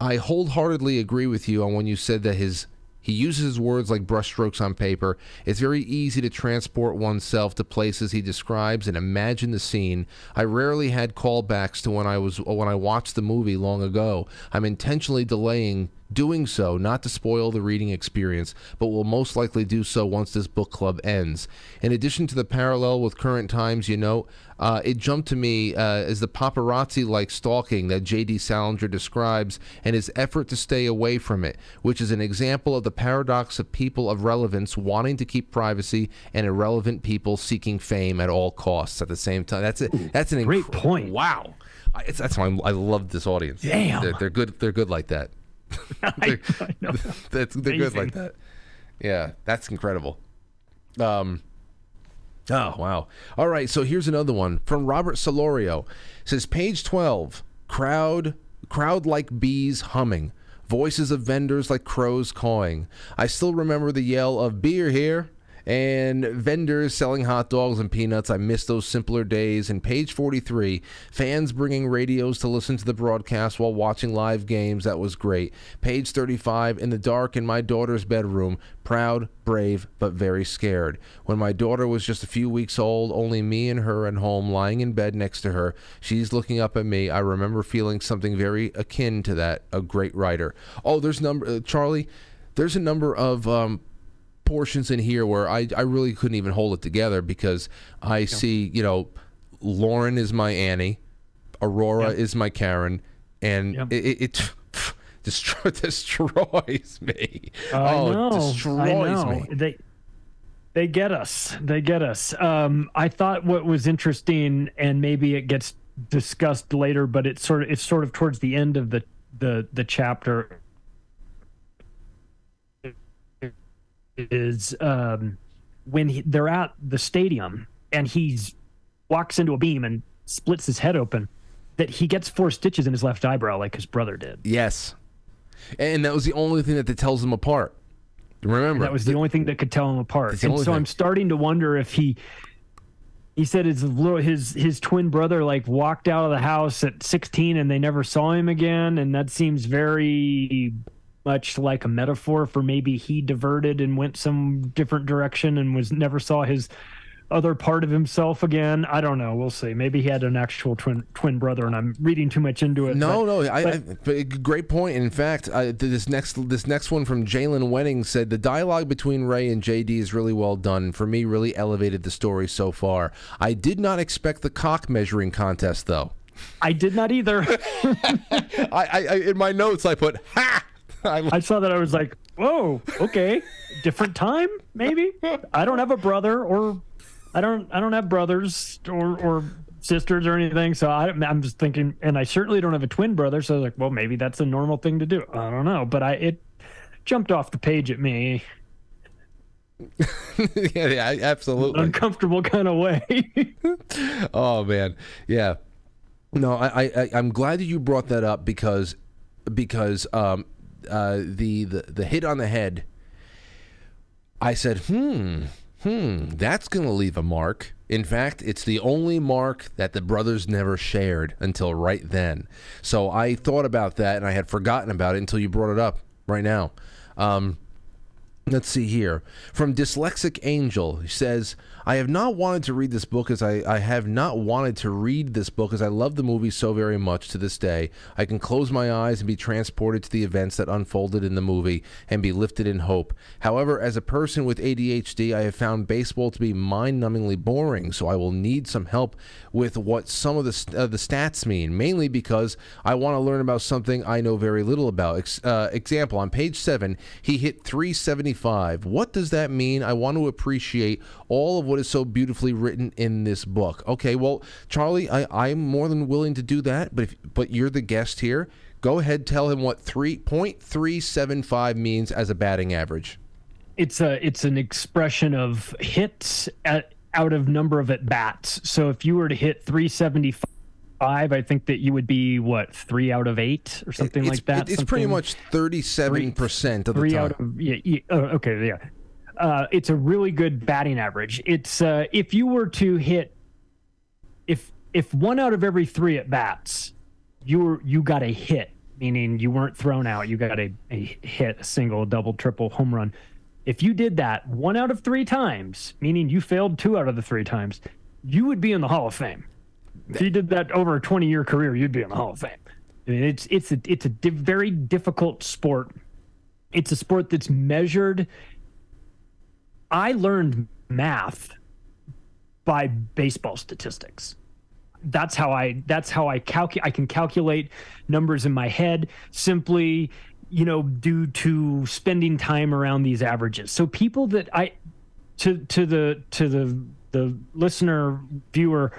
I wholeheartedly agree with you on when you said that his he uses his words like brushstrokes on paper. It's very easy to transport oneself to places he describes and imagine the scene. I rarely had callbacks to when I was when I watched the movie long ago. I'm intentionally delaying doing so not to spoil the reading experience, but will most likely do so once this book club ends. In addition to the parallel with current times, you know, uh, it jumped to me uh, as the paparazzi like stalking that J.D. Salinger describes and his effort to stay away from it, which is an example of the paradox of people of relevance wanting to keep privacy and irrelevant people seeking fame at all costs at the same time. That's it. That's an Great point. Wow. I, it's, that's why I'm, I love this audience. Damn. They're, they're good. They're good like that. I, I know. That's they're good like that. Yeah, that's incredible. Um. Oh wow! All right, so here's another one from Robert Solorio. It says page twelve. Crowd, crowd like bees humming. Voices of vendors like crows cawing. I still remember the yell of beer here and vendors selling hot dogs and peanuts. I miss those simpler days. And page 43, fans bringing radios to listen to the broadcast while watching live games. That was great. Page 35, in the dark in my daughter's bedroom, proud, brave, but very scared. When my daughter was just a few weeks old, only me and her at home, lying in bed next to her, she's looking up at me. I remember feeling something very akin to that. A great writer. Oh, there's number, uh, Charlie. There's a number of um, portions in here where I, I really couldn't even hold it together because I see, you know, Lauren is my Annie, Aurora Yep. is my Karen, and Yep. it, it, it destroy, destroys me. I oh, know. destroys I know. me. They they get us. They get us. Um, I thought what was interesting, and maybe it gets discussed later, but it's sort of it's sort of towards the end of the the the chapter is um, when he, they're at the stadium and he's walks into a beam and splits his head open. That he gets four stitches in his left eyebrow like his brother did. Yes. And that was the only thing that, that tells them apart. Remember, That was the only thing that could tell them apart. And so thing. I'm starting to wonder if he he said his little his his twin brother like walked out of the house at 16 and they never saw him again and that seems very much like a metaphor for maybe he diverted and went some different direction and was never saw his other part of himself again. I don't know. We'll see. Maybe he had an actual twin twin brother and I'm reading too much into it. No, but- no, I, I, but- but great point. In fact, I, this next this next one from Jalen Wedding said the dialogue between Ray and JD is really well done. For me, really elevated the story so far. I did not expect the cock measuring contest though. I did not either. I, I, I in my notes I put ha. I, I saw that I was like, "Whoa, okay, different time, maybe." I don't have a brother, or I don't, I don't have brothers or or sisters or anything. So I, I'm just thinking, and I certainly don't have a twin brother. So I was like, well, maybe that's a normal thing to do. I don't know, but I it jumped off the page at me, yeah, yeah, absolutely. uncomfortable kind of way. Oh man, yeah. No, I, I I- I'm glad that you brought that up because because um uh the the the hit on the head. I said, hmm, hmm, that's gonna leave a mark. In fact, it's the only mark that the brothers never shared until right then. So I thought about that and I had forgotten about it until you brought it up right now. Um, Let's see here. From Dyslexic Angel, he says, I have not wanted to read this book as I, I have not wanted to read this book as I love the movie so very much to this day. I can close my eyes and be transported to the events that unfolded in the movie and be lifted in hope. However, as a person with ADHD, I have found baseball to be mind numbingly boring, so I will need some help with what some of the, uh, the stats mean, mainly because I want to learn about something I know very little about. Uh, example, on page 7, he hit 375. What does that mean? I want to appreciate all of what is so beautifully written in this book. Okay, well, Charlie, I, I'm more than willing to do that, but if, but you're the guest here. Go ahead, tell him what 3.375 means as a batting average. It's a it's an expression of hits at, out of number of at bats. So if you were to hit 375 I think that you would be what three out of eight or something it's, like that. It's pretty much 37% of the three time. out of yeah, yeah oh, okay yeah uh, it's a really good batting average. It's uh, if you were to hit if if one out of every three at bats you were you got a hit meaning you weren't thrown out you got a, a hit a single a double triple home run. If you did that one out of three times meaning you failed two out of the three times you would be in the hall of fame. If you did that over a 20 year career you'd be in the hall of fame. I mean, it's it's a it's a very difficult sport. It's a sport that's measured i learned math by baseball statistics. That's how i that's how i calculate i can calculate numbers in my head simply you know due to spending time around these averages. So people that i to to the to the the listener viewer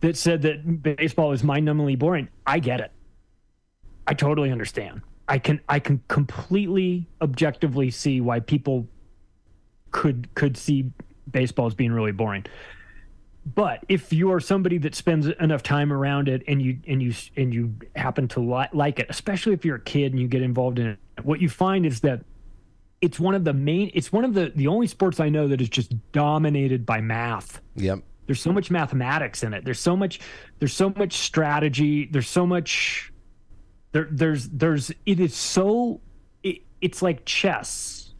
that said that baseball is mind-numbingly boring i get it. I totally understand. I can I can completely objectively see why people could could see baseball as being really boring. But if you are somebody that spends enough time around it and you and you and you happen to li- like it, especially if you're a kid and you get involved in it, what you find is that it's one of the main it's one of the the only sports I know that is just dominated by math Yep. there's so much mathematics in it there's so much there's so much strategy there's so much there there's there's it is so it, it's like chess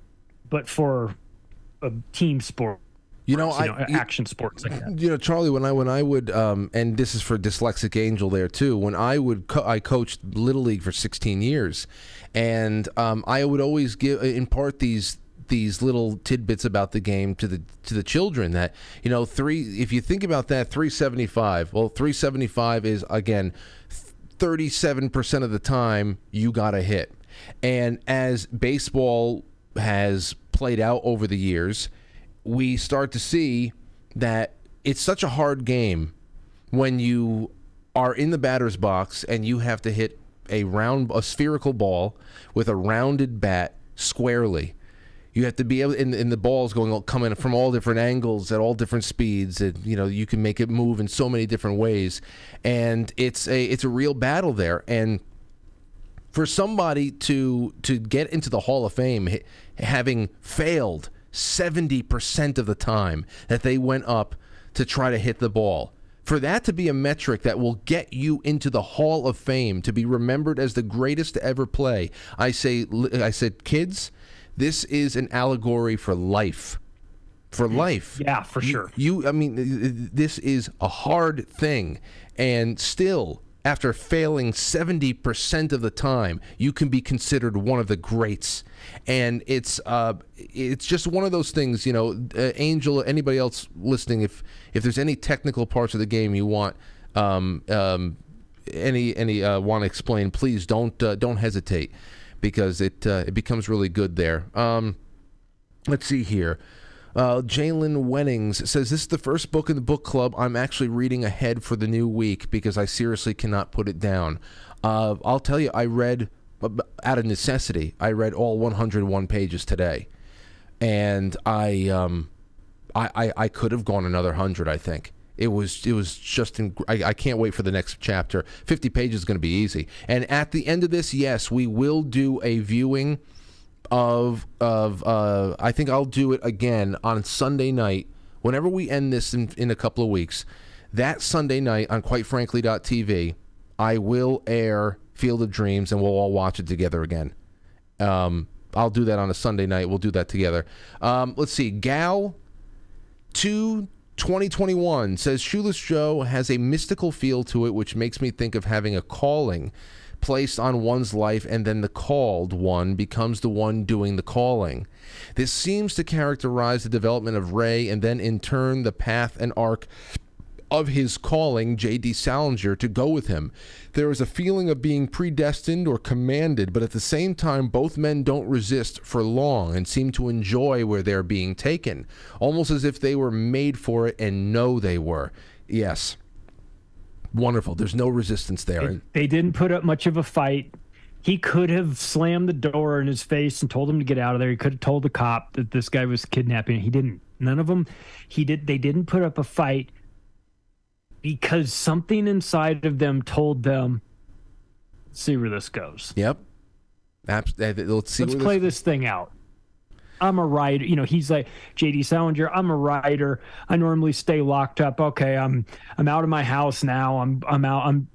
but for a team sport You know, you know, I action sports like that you know Charlie when I when I would um, and this is for dyslexic angel there too when I would co- I coached little league for 16 years and um, I would always give impart these these little tidbits about the game to the to the children that you know three if you think about that 375 well 375 is again 37% of the time you got a hit. And as baseball has played out over the years we start to see that it's such a hard game when you are in the batter's box and you have to hit a round a spherical ball with a rounded bat squarely. You have to be able in and the ball's going coming from all different angles at all different speeds and you know you can make it move in so many different ways. And it's a it's a real battle there. And for somebody to to get into the Hall of Fame having failed 70% of the time that they went up to try to hit the ball. For that to be a metric that will get you into the Hall of Fame to be remembered as the greatest to ever play I say I said kids this is an allegory for life. For mm, life. yeah for you- sure. You, I mean, th- th- this is a hard thing, and still, after failing seventy percent of the time, you can be considered one of the greats. And it's, uh, it's just one of those things, you know. Uh, Angel, anybody else listening, if if there's any technical parts of the game you want, um, um, any any uh, want to explain, please don't uh, don't hesitate, because it uh, it becomes really good there. Um, let's see here. Uh, Jalen Wennings says this is the first book in the book club I'm actually reading ahead for the new week because I seriously cannot put it down. Uh, I'll tell you, I read uh, out of necessity. I read all 101 pages today, and I um, I, I, I could have gone another hundred. I think it was it was just in, I, I can't wait for the next chapter. 50 pages is going to be easy. And at the end of this, yes, we will do a viewing of of uh, I think I'll do it again on Sunday night. Whenever we end this in, in a couple of weeks, that Sunday night on QuiteFrankly.tv, I will air Field of Dreams and we'll all watch it together again. Um, I'll do that on a Sunday night. We'll do that together. Um, let's see. Gal 2 2021 says Shoeless Joe has a mystical feel to it, which makes me think of having a calling placed on one's life, and then the called one becomes the one doing the calling. This seems to characterize the development of Ray, and then in turn the path and arc of his calling J.D. Salinger to go with him. There is a feeling of being predestined or commanded, but at the same time, both men don't resist for long and seem to enjoy where they're being taken, almost as if they were made for it and know they were. Yes. Wonderful. There's no resistance there. They, they didn't put up much of a fight. He could have slammed the door in his face and told him to get out of there. He could have told the cop that this guy was kidnapping. He didn't. None of them. He did. They didn't put up a fight because something inside of them told them, "See where this goes. Yep. Uh, let's see. Let's play this thing out." I'm a writer. You know, he's like JD Salinger. I'm a writer. I normally stay locked up. Okay, I'm I'm out of my house now. I'm I'm out. I'm.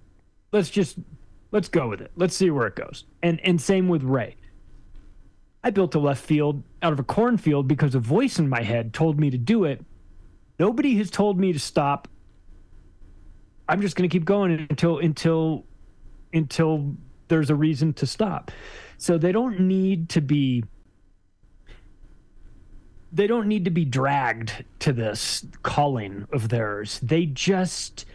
Let's just let's go with it. Let's see where it goes. And and same with Ray. I built a left field out of a cornfield because a voice in my head told me to do it. Nobody has told me to stop. I'm just going to keep going until until until there's a reason to stop. So they don't need to be they don't need to be dragged to this calling of theirs. They just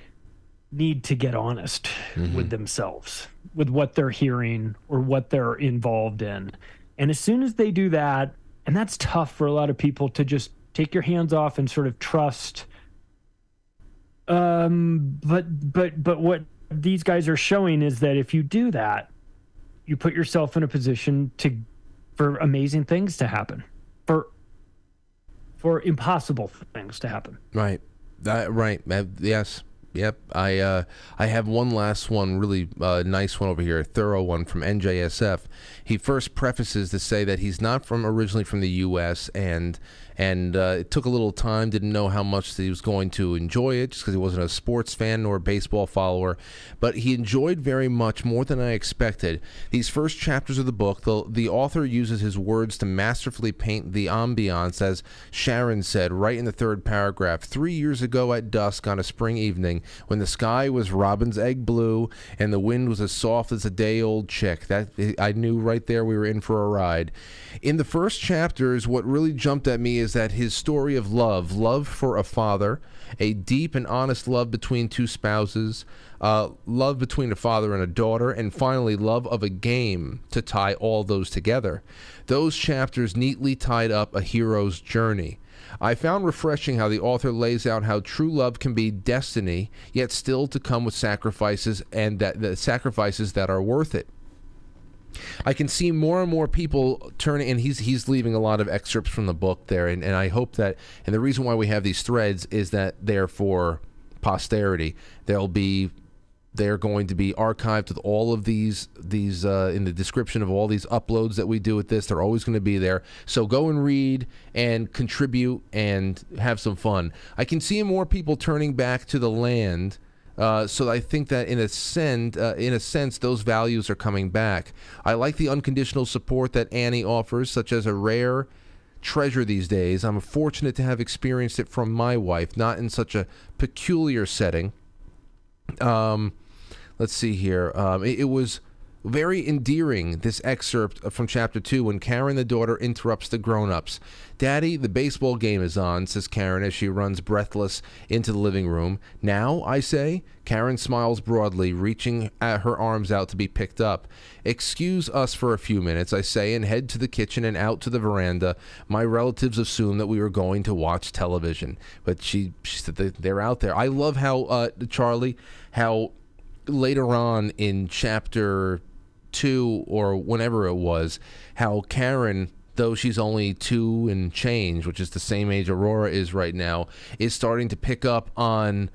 need to get honest with themselves, with what they're hearing or what they're involved in. And as soon as they do that, and that's tough for a lot of people to just take your hands off and sort of trust um but but but what these guys are showing is that if you do that you put yourself in a position to for amazing things to happen for for impossible things to happen Right. That right. Yes. Yep. I uh, I have one last one, really uh, nice one over here, a thorough one from NJSF. He first prefaces to say that he's not from originally from the U.S. and and uh, it took a little time. Didn't know how much he was going to enjoy it, just because he wasn't a sports fan nor a baseball follower. But he enjoyed very much more than I expected. These first chapters of the book, the the author uses his words to masterfully paint the ambiance, as Sharon said right in the third paragraph. Three years ago at dusk on a spring evening, when the sky was robin's egg blue and the wind was as soft as a day old chick, that I knew right there we were in for a ride. In the first chapters, what really jumped at me is that his story of love, love for a father, a deep and honest love between two spouses, uh, love between a father and a daughter, and finally, love of a game to tie all those together. Those chapters neatly tied up a hero's journey. I found refreshing how the author lays out how true love can be destiny, yet still to come with sacrifices and that the sacrifices that are worth it. I can see more and more people turning, and he's he's leaving a lot of excerpts from the book there, and, and I hope that, and the reason why we have these threads is that they're for posterity. They'll be they're going to be archived with all of these these uh, in the description of all these uploads that we do with this. They're always going to be there. So go and read and contribute and have some fun. I can see more people turning back to the land. Uh, so I think that in a sense, uh, in a sense, those values are coming back. I like the unconditional support that Annie offers, such as a rare treasure these days. I'm fortunate to have experienced it from my wife, not in such a peculiar setting. Um, let's see here. Um, it, it was very endearing, this excerpt from chapter two, when Karen, the daughter, interrupts the grown ups. Daddy, the baseball game is on, says Karen as she runs breathless into the living room. Now, I say? Karen smiles broadly, reaching her arms out to be picked up. Excuse us for a few minutes, I say, and head to the kitchen and out to the veranda. My relatives assume that we were going to watch television. But she, she said they're out there. I love how, uh, Charlie, how later on in chapter two or whenever it was, how Karen, though she's only two and change, which is the same age Aurora is right now, is starting to pick up on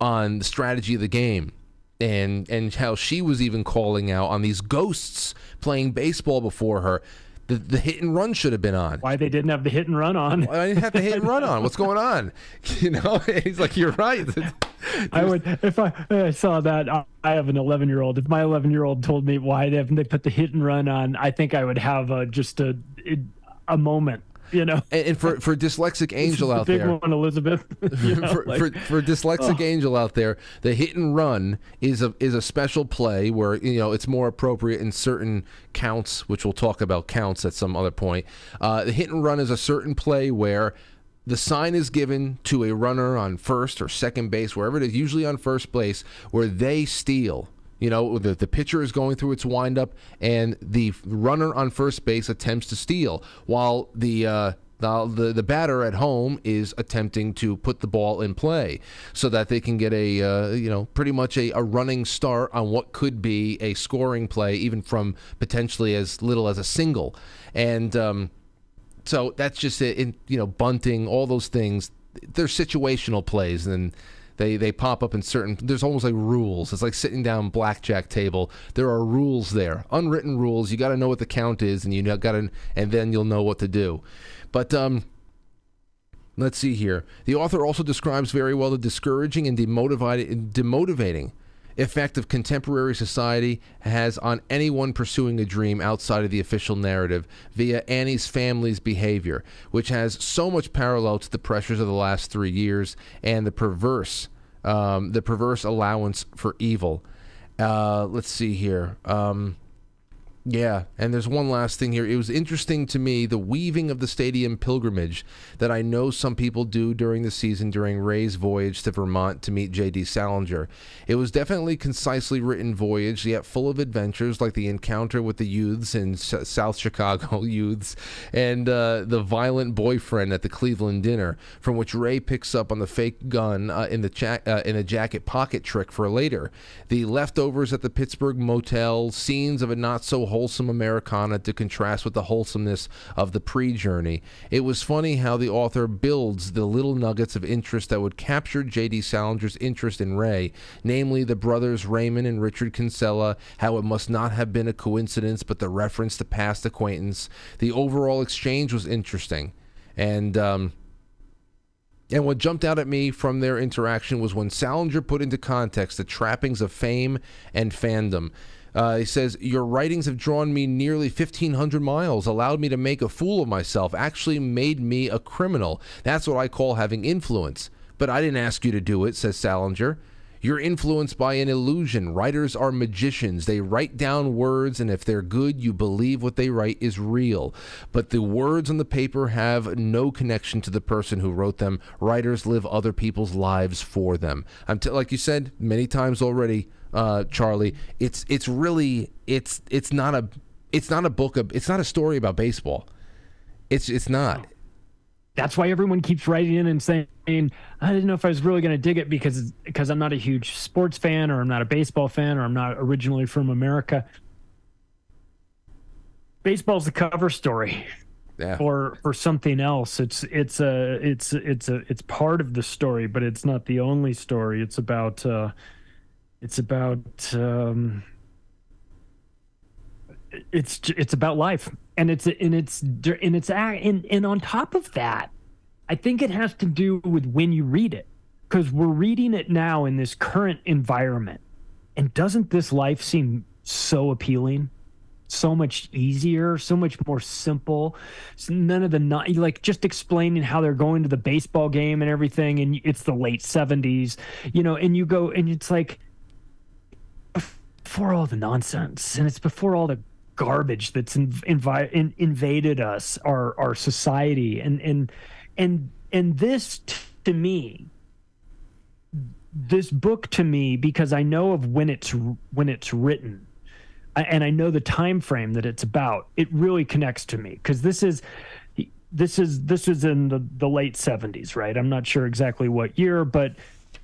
on the strategy of the game. And and how she was even calling out on these ghosts playing baseball before her. The, the hit and run should have been on. why they didn't have the hit and run on I didn't have to hit and run on. What's going on? You know, he's like, you're right. I would if I, I saw that. I have an 11 year old. If my 11 year old told me why they they put the hit and run on, I think I would have a, just a a moment. You know, And, and for for dyslexic angel out big there, one, Elizabeth. you know, for, like- for, for dyslexic angel out there, the hit and run is a is a special play where you know it's more appropriate in certain counts, which we'll talk about counts at some other point. Uh, the hit and run is a certain play where the sign is given to a runner on first or second base, wherever it is, usually on first base, where they steal. You know, the, the pitcher is going through its windup, and the runner on first base attempts to steal, while the uh, the, the the batter at home is attempting to put the ball in play, so that they can get a uh, you know pretty much a, a running start on what could be a scoring play, even from potentially as little as a single, and. Um, so that's just it. In you know, bunting, all those things. They're situational plays, and they they pop up in certain. There's almost like rules. It's like sitting down blackjack table. There are rules there, unwritten rules. You got to know what the count is, and you got to, and then you'll know what to do. But um, let's see here. The author also describes very well the discouraging and demotivating, demotivating effect of contemporary society has on anyone pursuing a dream outside of the official narrative via Annie's family's behavior, which has so much parallel to the pressures of the last three years and the perverse, um, the perverse allowance for evil. Uh, let's see here. Um, yeah, and there's one last thing here. It was interesting to me the weaving of the stadium pilgrimage that I know some people do during the season during Ray's voyage to Vermont to meet J.D. Salinger. It was definitely concisely written voyage, yet full of adventures like the encounter with the youths in South Chicago youths and uh, the violent boyfriend at the Cleveland dinner, from which Ray picks up on the fake gun uh, in the uh, in a jacket pocket trick for later. The leftovers at the Pittsburgh motel, scenes of a not so wholesome Americana to contrast with the wholesomeness of the pre journey. It was funny how the author builds the little nuggets of interest that would capture J.D. Salinger's interest in Ray, namely the brothers Raymond and Richard Kinsella, how it must not have been a coincidence but the reference to past acquaintance. The overall exchange was interesting. And, um, and what jumped out at me from their interaction was when Salinger put into context the trappings of fame and fandom. Uh, he says, Your writings have drawn me nearly 1,500 miles, allowed me to make a fool of myself, actually made me a criminal. That's what I call having influence. But I didn't ask you to do it, says Salinger. You're influenced by an illusion. Writers are magicians. They write down words, and if they're good, you believe what they write is real. But the words on the paper have no connection to the person who wrote them. Writers live other people's lives for them. I'm like you said many times already, uh, Charlie. It's it's really it's it's not a it's not a book of it's not a story about baseball. It's it's not. that's why everyone keeps writing in and saying, I didn't know if I was really going to dig it because because I'm not a huge sports fan or I'm not a baseball fan or I'm not originally from America. Baseball's the cover story Yeah. or or something else. It's it's a it's it's a it's part of the story, but it's not the only story. It's about uh, it's about um, it's it's about life, and it's and it's and it's and and on top of that, I think it has to do with when you read it, because we're reading it now in this current environment, and doesn't this life seem so appealing? so much easier, so much more simple. None of the not like just explaining how they're going to the baseball game and everything, and it's the late seventies, you know, and you go and it's like before all the nonsense, and it's before all the garbage that's in, invi- in, invaded us, our our society, and and and and this t- to me this book to me because I know of when it's when it's written and I know the time frame that it's about. It really connects to me because this is this is this is in the, the late 70s, right? I'm not sure exactly what year, but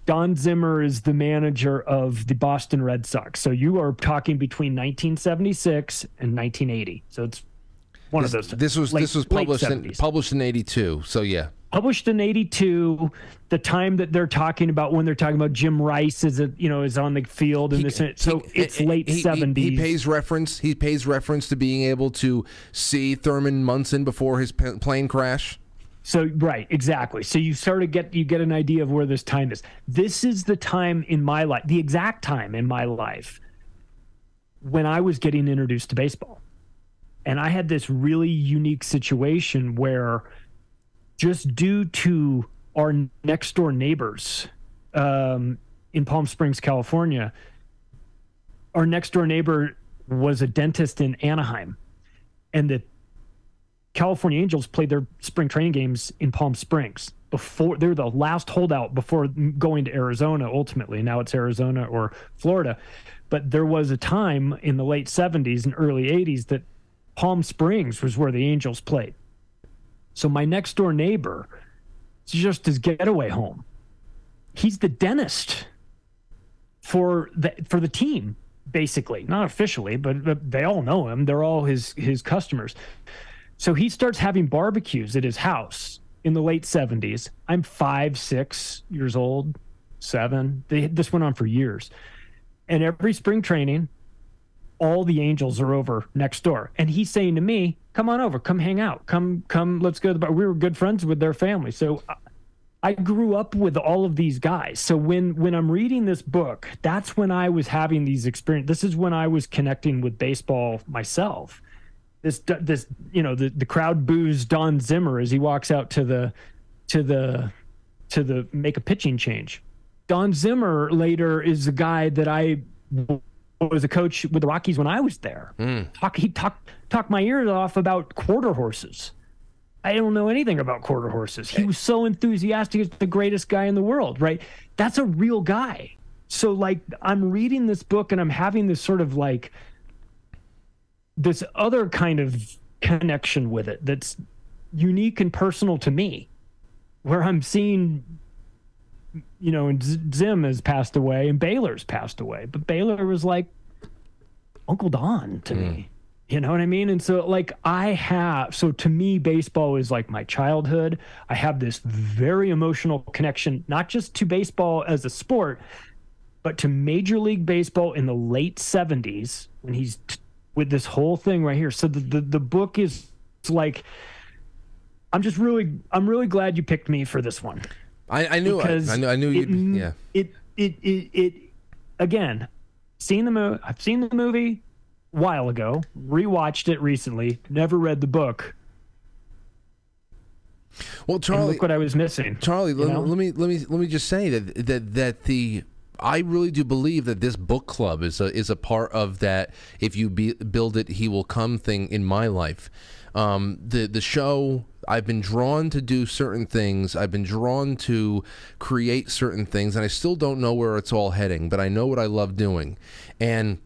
Don Zimmer is the manager of the Boston Red Sox. So you are talking between 1976 and 1980. So it's one This, of those. this was late- this was published in, published in '82. So yeah, published in 82 the time that they're talking about when they're talking about jim rice is a, you know is on the field and this so He- it's he- late he- he- 70s He, pays reference. He pays reference to being able to see Thurman Munson before his plane crash. So right, exactly. So you sort of get you get an idea of where this time is. This is the time in my life, the exact time in my life when I was getting introduced to baseball. And I had this really unique situation where just due to our next door neighbors um, in Palm Springs, California, our next door neighbor was a dentist in Anaheim. And the California Angels played their spring training games in Palm Springs before they're the last holdout before going to Arizona ultimately. Now it's Arizona or Florida. But there was a time in the late 70s and early 80s that Palm Springs was where the Angels played. So my next door neighbor, it's just his getaway home. He's the dentist for the for the team, basically. Not officially, but, but they all know him. They're all his his customers. So he starts having barbecues at his house in the late 70s. I'm five, six years old, seven. They, this went on for years. And every spring training, all the angels are over next door. And he's saying to me, come on over, come hang out, come, come, let's go. We were good friends with their family. So I grew up with all of these guys. So when when I'm reading this book, that's when I was having these experiences. This is when I was connecting with baseball myself this this you know the the crowd boos Don Zimmer as he walks out to the to the to the make a pitching change. Don Zimmer later is the guy that I was a coach with the Rockies when I was there. Mm. Talk, he talked talked my ears off about quarter horses. I don't know anything about quarter horses. He was so enthusiastic. He's the greatest guy in the world, right? That's a real guy. So like I'm reading this book and I'm having this sort of like this other kind of connection with it that's unique and personal to me, where I'm seeing, you know, and Zim has passed away and Baylor's passed away, but Baylor was like Uncle Don to mm. me. You know what I mean? And so, like, I have, so to me, baseball is like my childhood. I have this very emotional connection, not just to baseball as a sport, but to Major League Baseball in the late 70s when he's t- with this whole thing right here. So the the, the book is like I'm just really I'm really glad you picked me for this one. I, I knew I, I, knew I knew you yeah. It, it it it again seen the movie I've seen the movie a while ago, rewatched it recently, never read the book. Well, Charlie, and look what I was missing. Charlie, let, let, me let me let me just say that that that the I really do believe that this book club is a is a part of that. If you be, build it, he will come thing in my life. Um, the the show I've been drawn to do certain things. I've been drawn to create certain things, and I still don't know where it's all heading. But I know what I love doing, and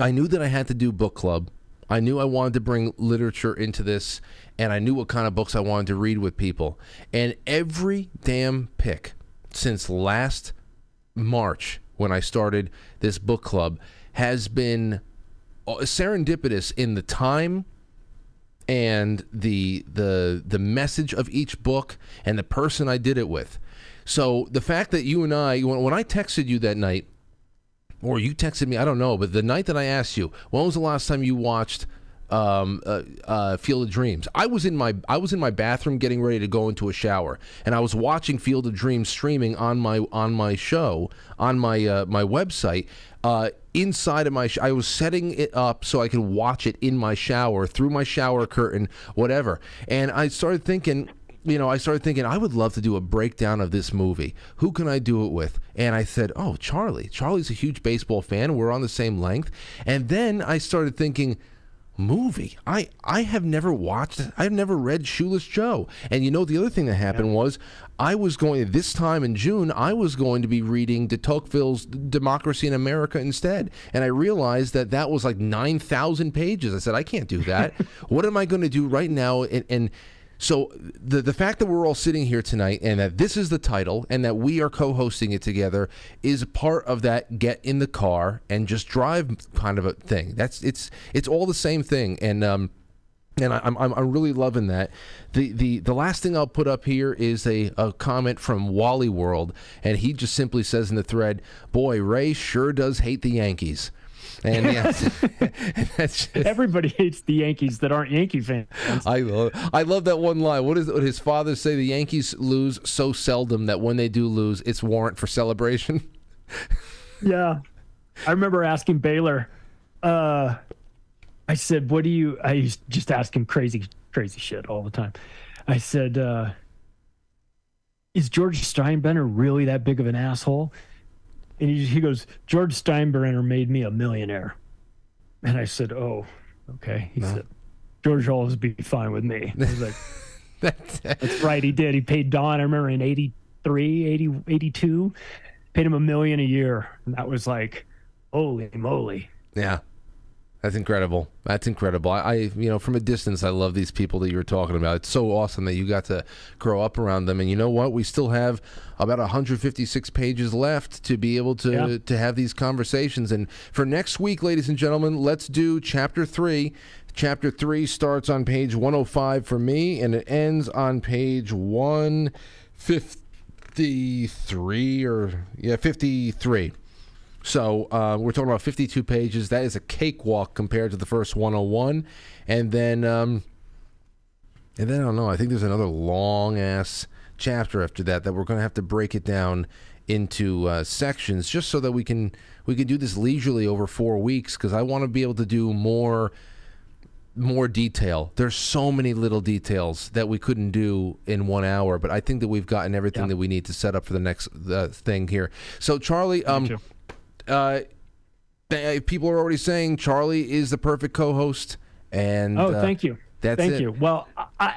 I knew that I had to do book club. I knew I wanted to bring literature into this, and I knew what kind of books I wanted to read with people. And every damn pick since last March when I started this book club has been uh, serendipitous in the time and the the the message of each book and the person I did it with. So the fact that you and I when, when I texted you that night or you texted me, I don't know, but the night that I asked you, when was the last time you watched um, uh, uh, Field of Dreams. I was in my I was in my bathroom getting ready to go into a shower, and I was watching Field of Dreams streaming on my on my show on my uh, my website. Uh, inside of my, sh- I was setting it up so I could watch it in my shower through my shower curtain, whatever. And I started thinking, you know, I started thinking I would love to do a breakdown of this movie. Who can I do it with? And I said, "Oh, Charlie. Charlie's a huge baseball fan. We're on the same length." And then I started thinking, movie. I I have never watched. I've never read Shoeless Joe. And you know the other thing that happened yeah. was I was going this time in June. I was going to be reading de Tocqueville's Democracy in America instead, and I realized that that was like nine thousand pages. I said I can't do that. what am I going to do right now? and, and so the the fact that we're all sitting here tonight and that this is the title and that we are co-hosting it together is part of that get in the car and just drive kind of a thing. That's it's it's all the same thing and um and I, am I'm, I'm really loving that. The, the the last thing I'll put up here is a, a comment from Wally World, and he just simply says in the thread, "Boy, Ray sure does hate the Yankees." And yeah, just, Everybody hates the Yankees that aren't Yankee fans. I love I love that one line. What is what his father say? The Yankees lose so seldom that when they do lose, it's warrant for celebration. Yeah. I remember asking Baylor, uh, I said, what do you, I used to just ask him crazy, crazy shit all the time. I said, uh, is George Steinbrenner really that big of an asshole? And he, he goes, George Steinbrenner made me a millionaire. And I said, oh, okay. He said, George will always be fine with me. I was like, That's- that's right. He did. He paid Don, I remember in 83, 80, 82, paid him a million a year. And that was like, holy moly. yeah. That's incredible. That's incredible. I, I, you know, from a distance, I love these people that you were talking about. It's so awesome that you got to grow up around them. And you know what? We still have about 156 pages left to be able to Yeah. to have these conversations. And for next week, ladies and gentlemen, let's do chapter three. Chapter three starts on page 105 for me, and it ends on page 153 or yeah, 53. So uh, we're talking about 52 pages. That is a cakewalk compared to the first 101. And then, um, and then I don't know. I think there's another long ass chapter after that that we're going to have to break it down into uh, sections just so that we can we can do this leisurely over four weeks because I want to be able to do more more detail. There's so many little details that we couldn't do in one hour, but I think that we've gotten everything Yeah. that we need to set up for the next uh, thing here. So Charlie, um. Uh, th- people are already saying Charlie is the perfect co-host, and Oh, uh, thank you. that's Thank it. you. Well, I, I,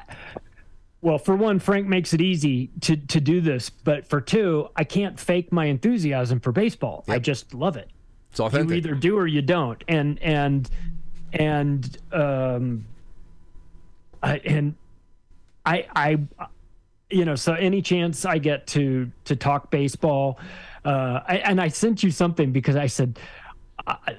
well, for one, Frank makes it easy to to do this, but for two, I can't fake my enthusiasm for baseball. I just love it. It's authentic. You either do or you don't, and and and um, I, and I I you know so any chance I get to to talk baseball, uh, I, and I sent you something because I said. I,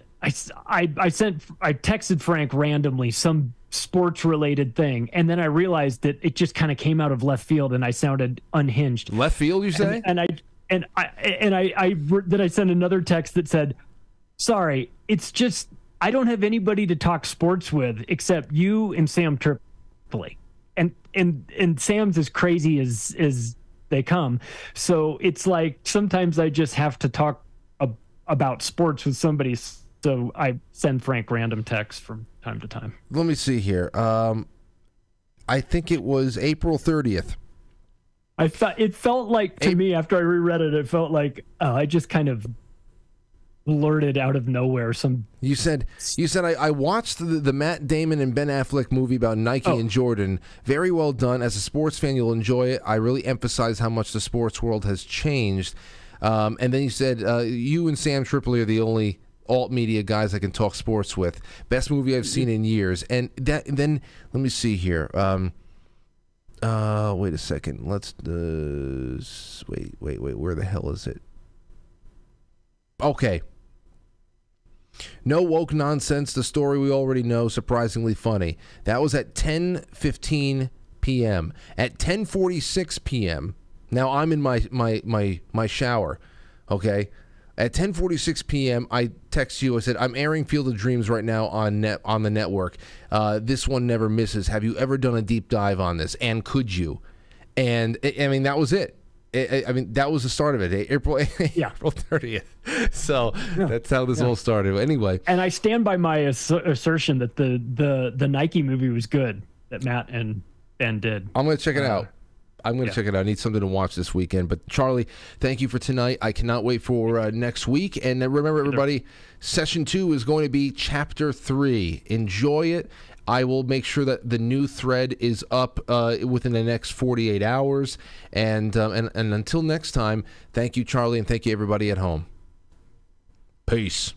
I, I, sent I texted Frank randomly some sports related thing and then I realized that it just kind of came out of left field and I sounded unhinged Left field, you say? and I and I and I I then I sent another text that said, "Sorry, it's just I don't have anybody to talk sports with except you and Sam Tripoli, and and and Sam's as crazy as as they come. So it's like sometimes I just have to talk ab- about sports with somebody. So I send Frank random texts from time to time. Let me see here. Um, I think it was April 30th. I thought it felt like to Hey- me after I reread it, it felt like oh, I just kind of blurted out of nowhere some You said you said I, I watched the, the Matt Damon and Ben Affleck movie about Nike Oh. and Jordan. Very well done. As a sports fan, you'll enjoy it. I really emphasize how much the sports world has changed. Um, and then you said uh, you and Sam Tripoli are the only alt media guys I can talk sports with. Best movie I've seen in years. And that and then let me see here. Um, uh, wait a second. Let's uh, wait, wait, wait. Where the hell is it? Okay. No woke nonsense. The story we already know. Surprisingly funny. That was at 10:15 p.m. At 10:46 p.m. Now I'm in my my my my shower. Okay. At 10:46 p.m., I text you. I said, "I'm airing Field of Dreams right now on net on the network. Uh, this one never misses. Have you ever done a deep dive on this? And could you?" And I I mean, that was it. I- I mean, that was the start of it. eh, April Yeah. April 30th. So that's how this all started. Anyway, and I stand by my ass- assertion that the the the Nike movie was good that Matt and Ben did. I'm going to check it out. I'm going to yeah. check it out. I need something to watch this weekend. But Charlie, thank you for tonight. I cannot wait for uh, next week. And uh, remember, everybody, session two is going to be chapter three. Enjoy it. I will make sure that the new thread is up uh, within the next 48 hours. And, um, and and until next time, thank you, Charlie, and thank you, everybody at home. Peace.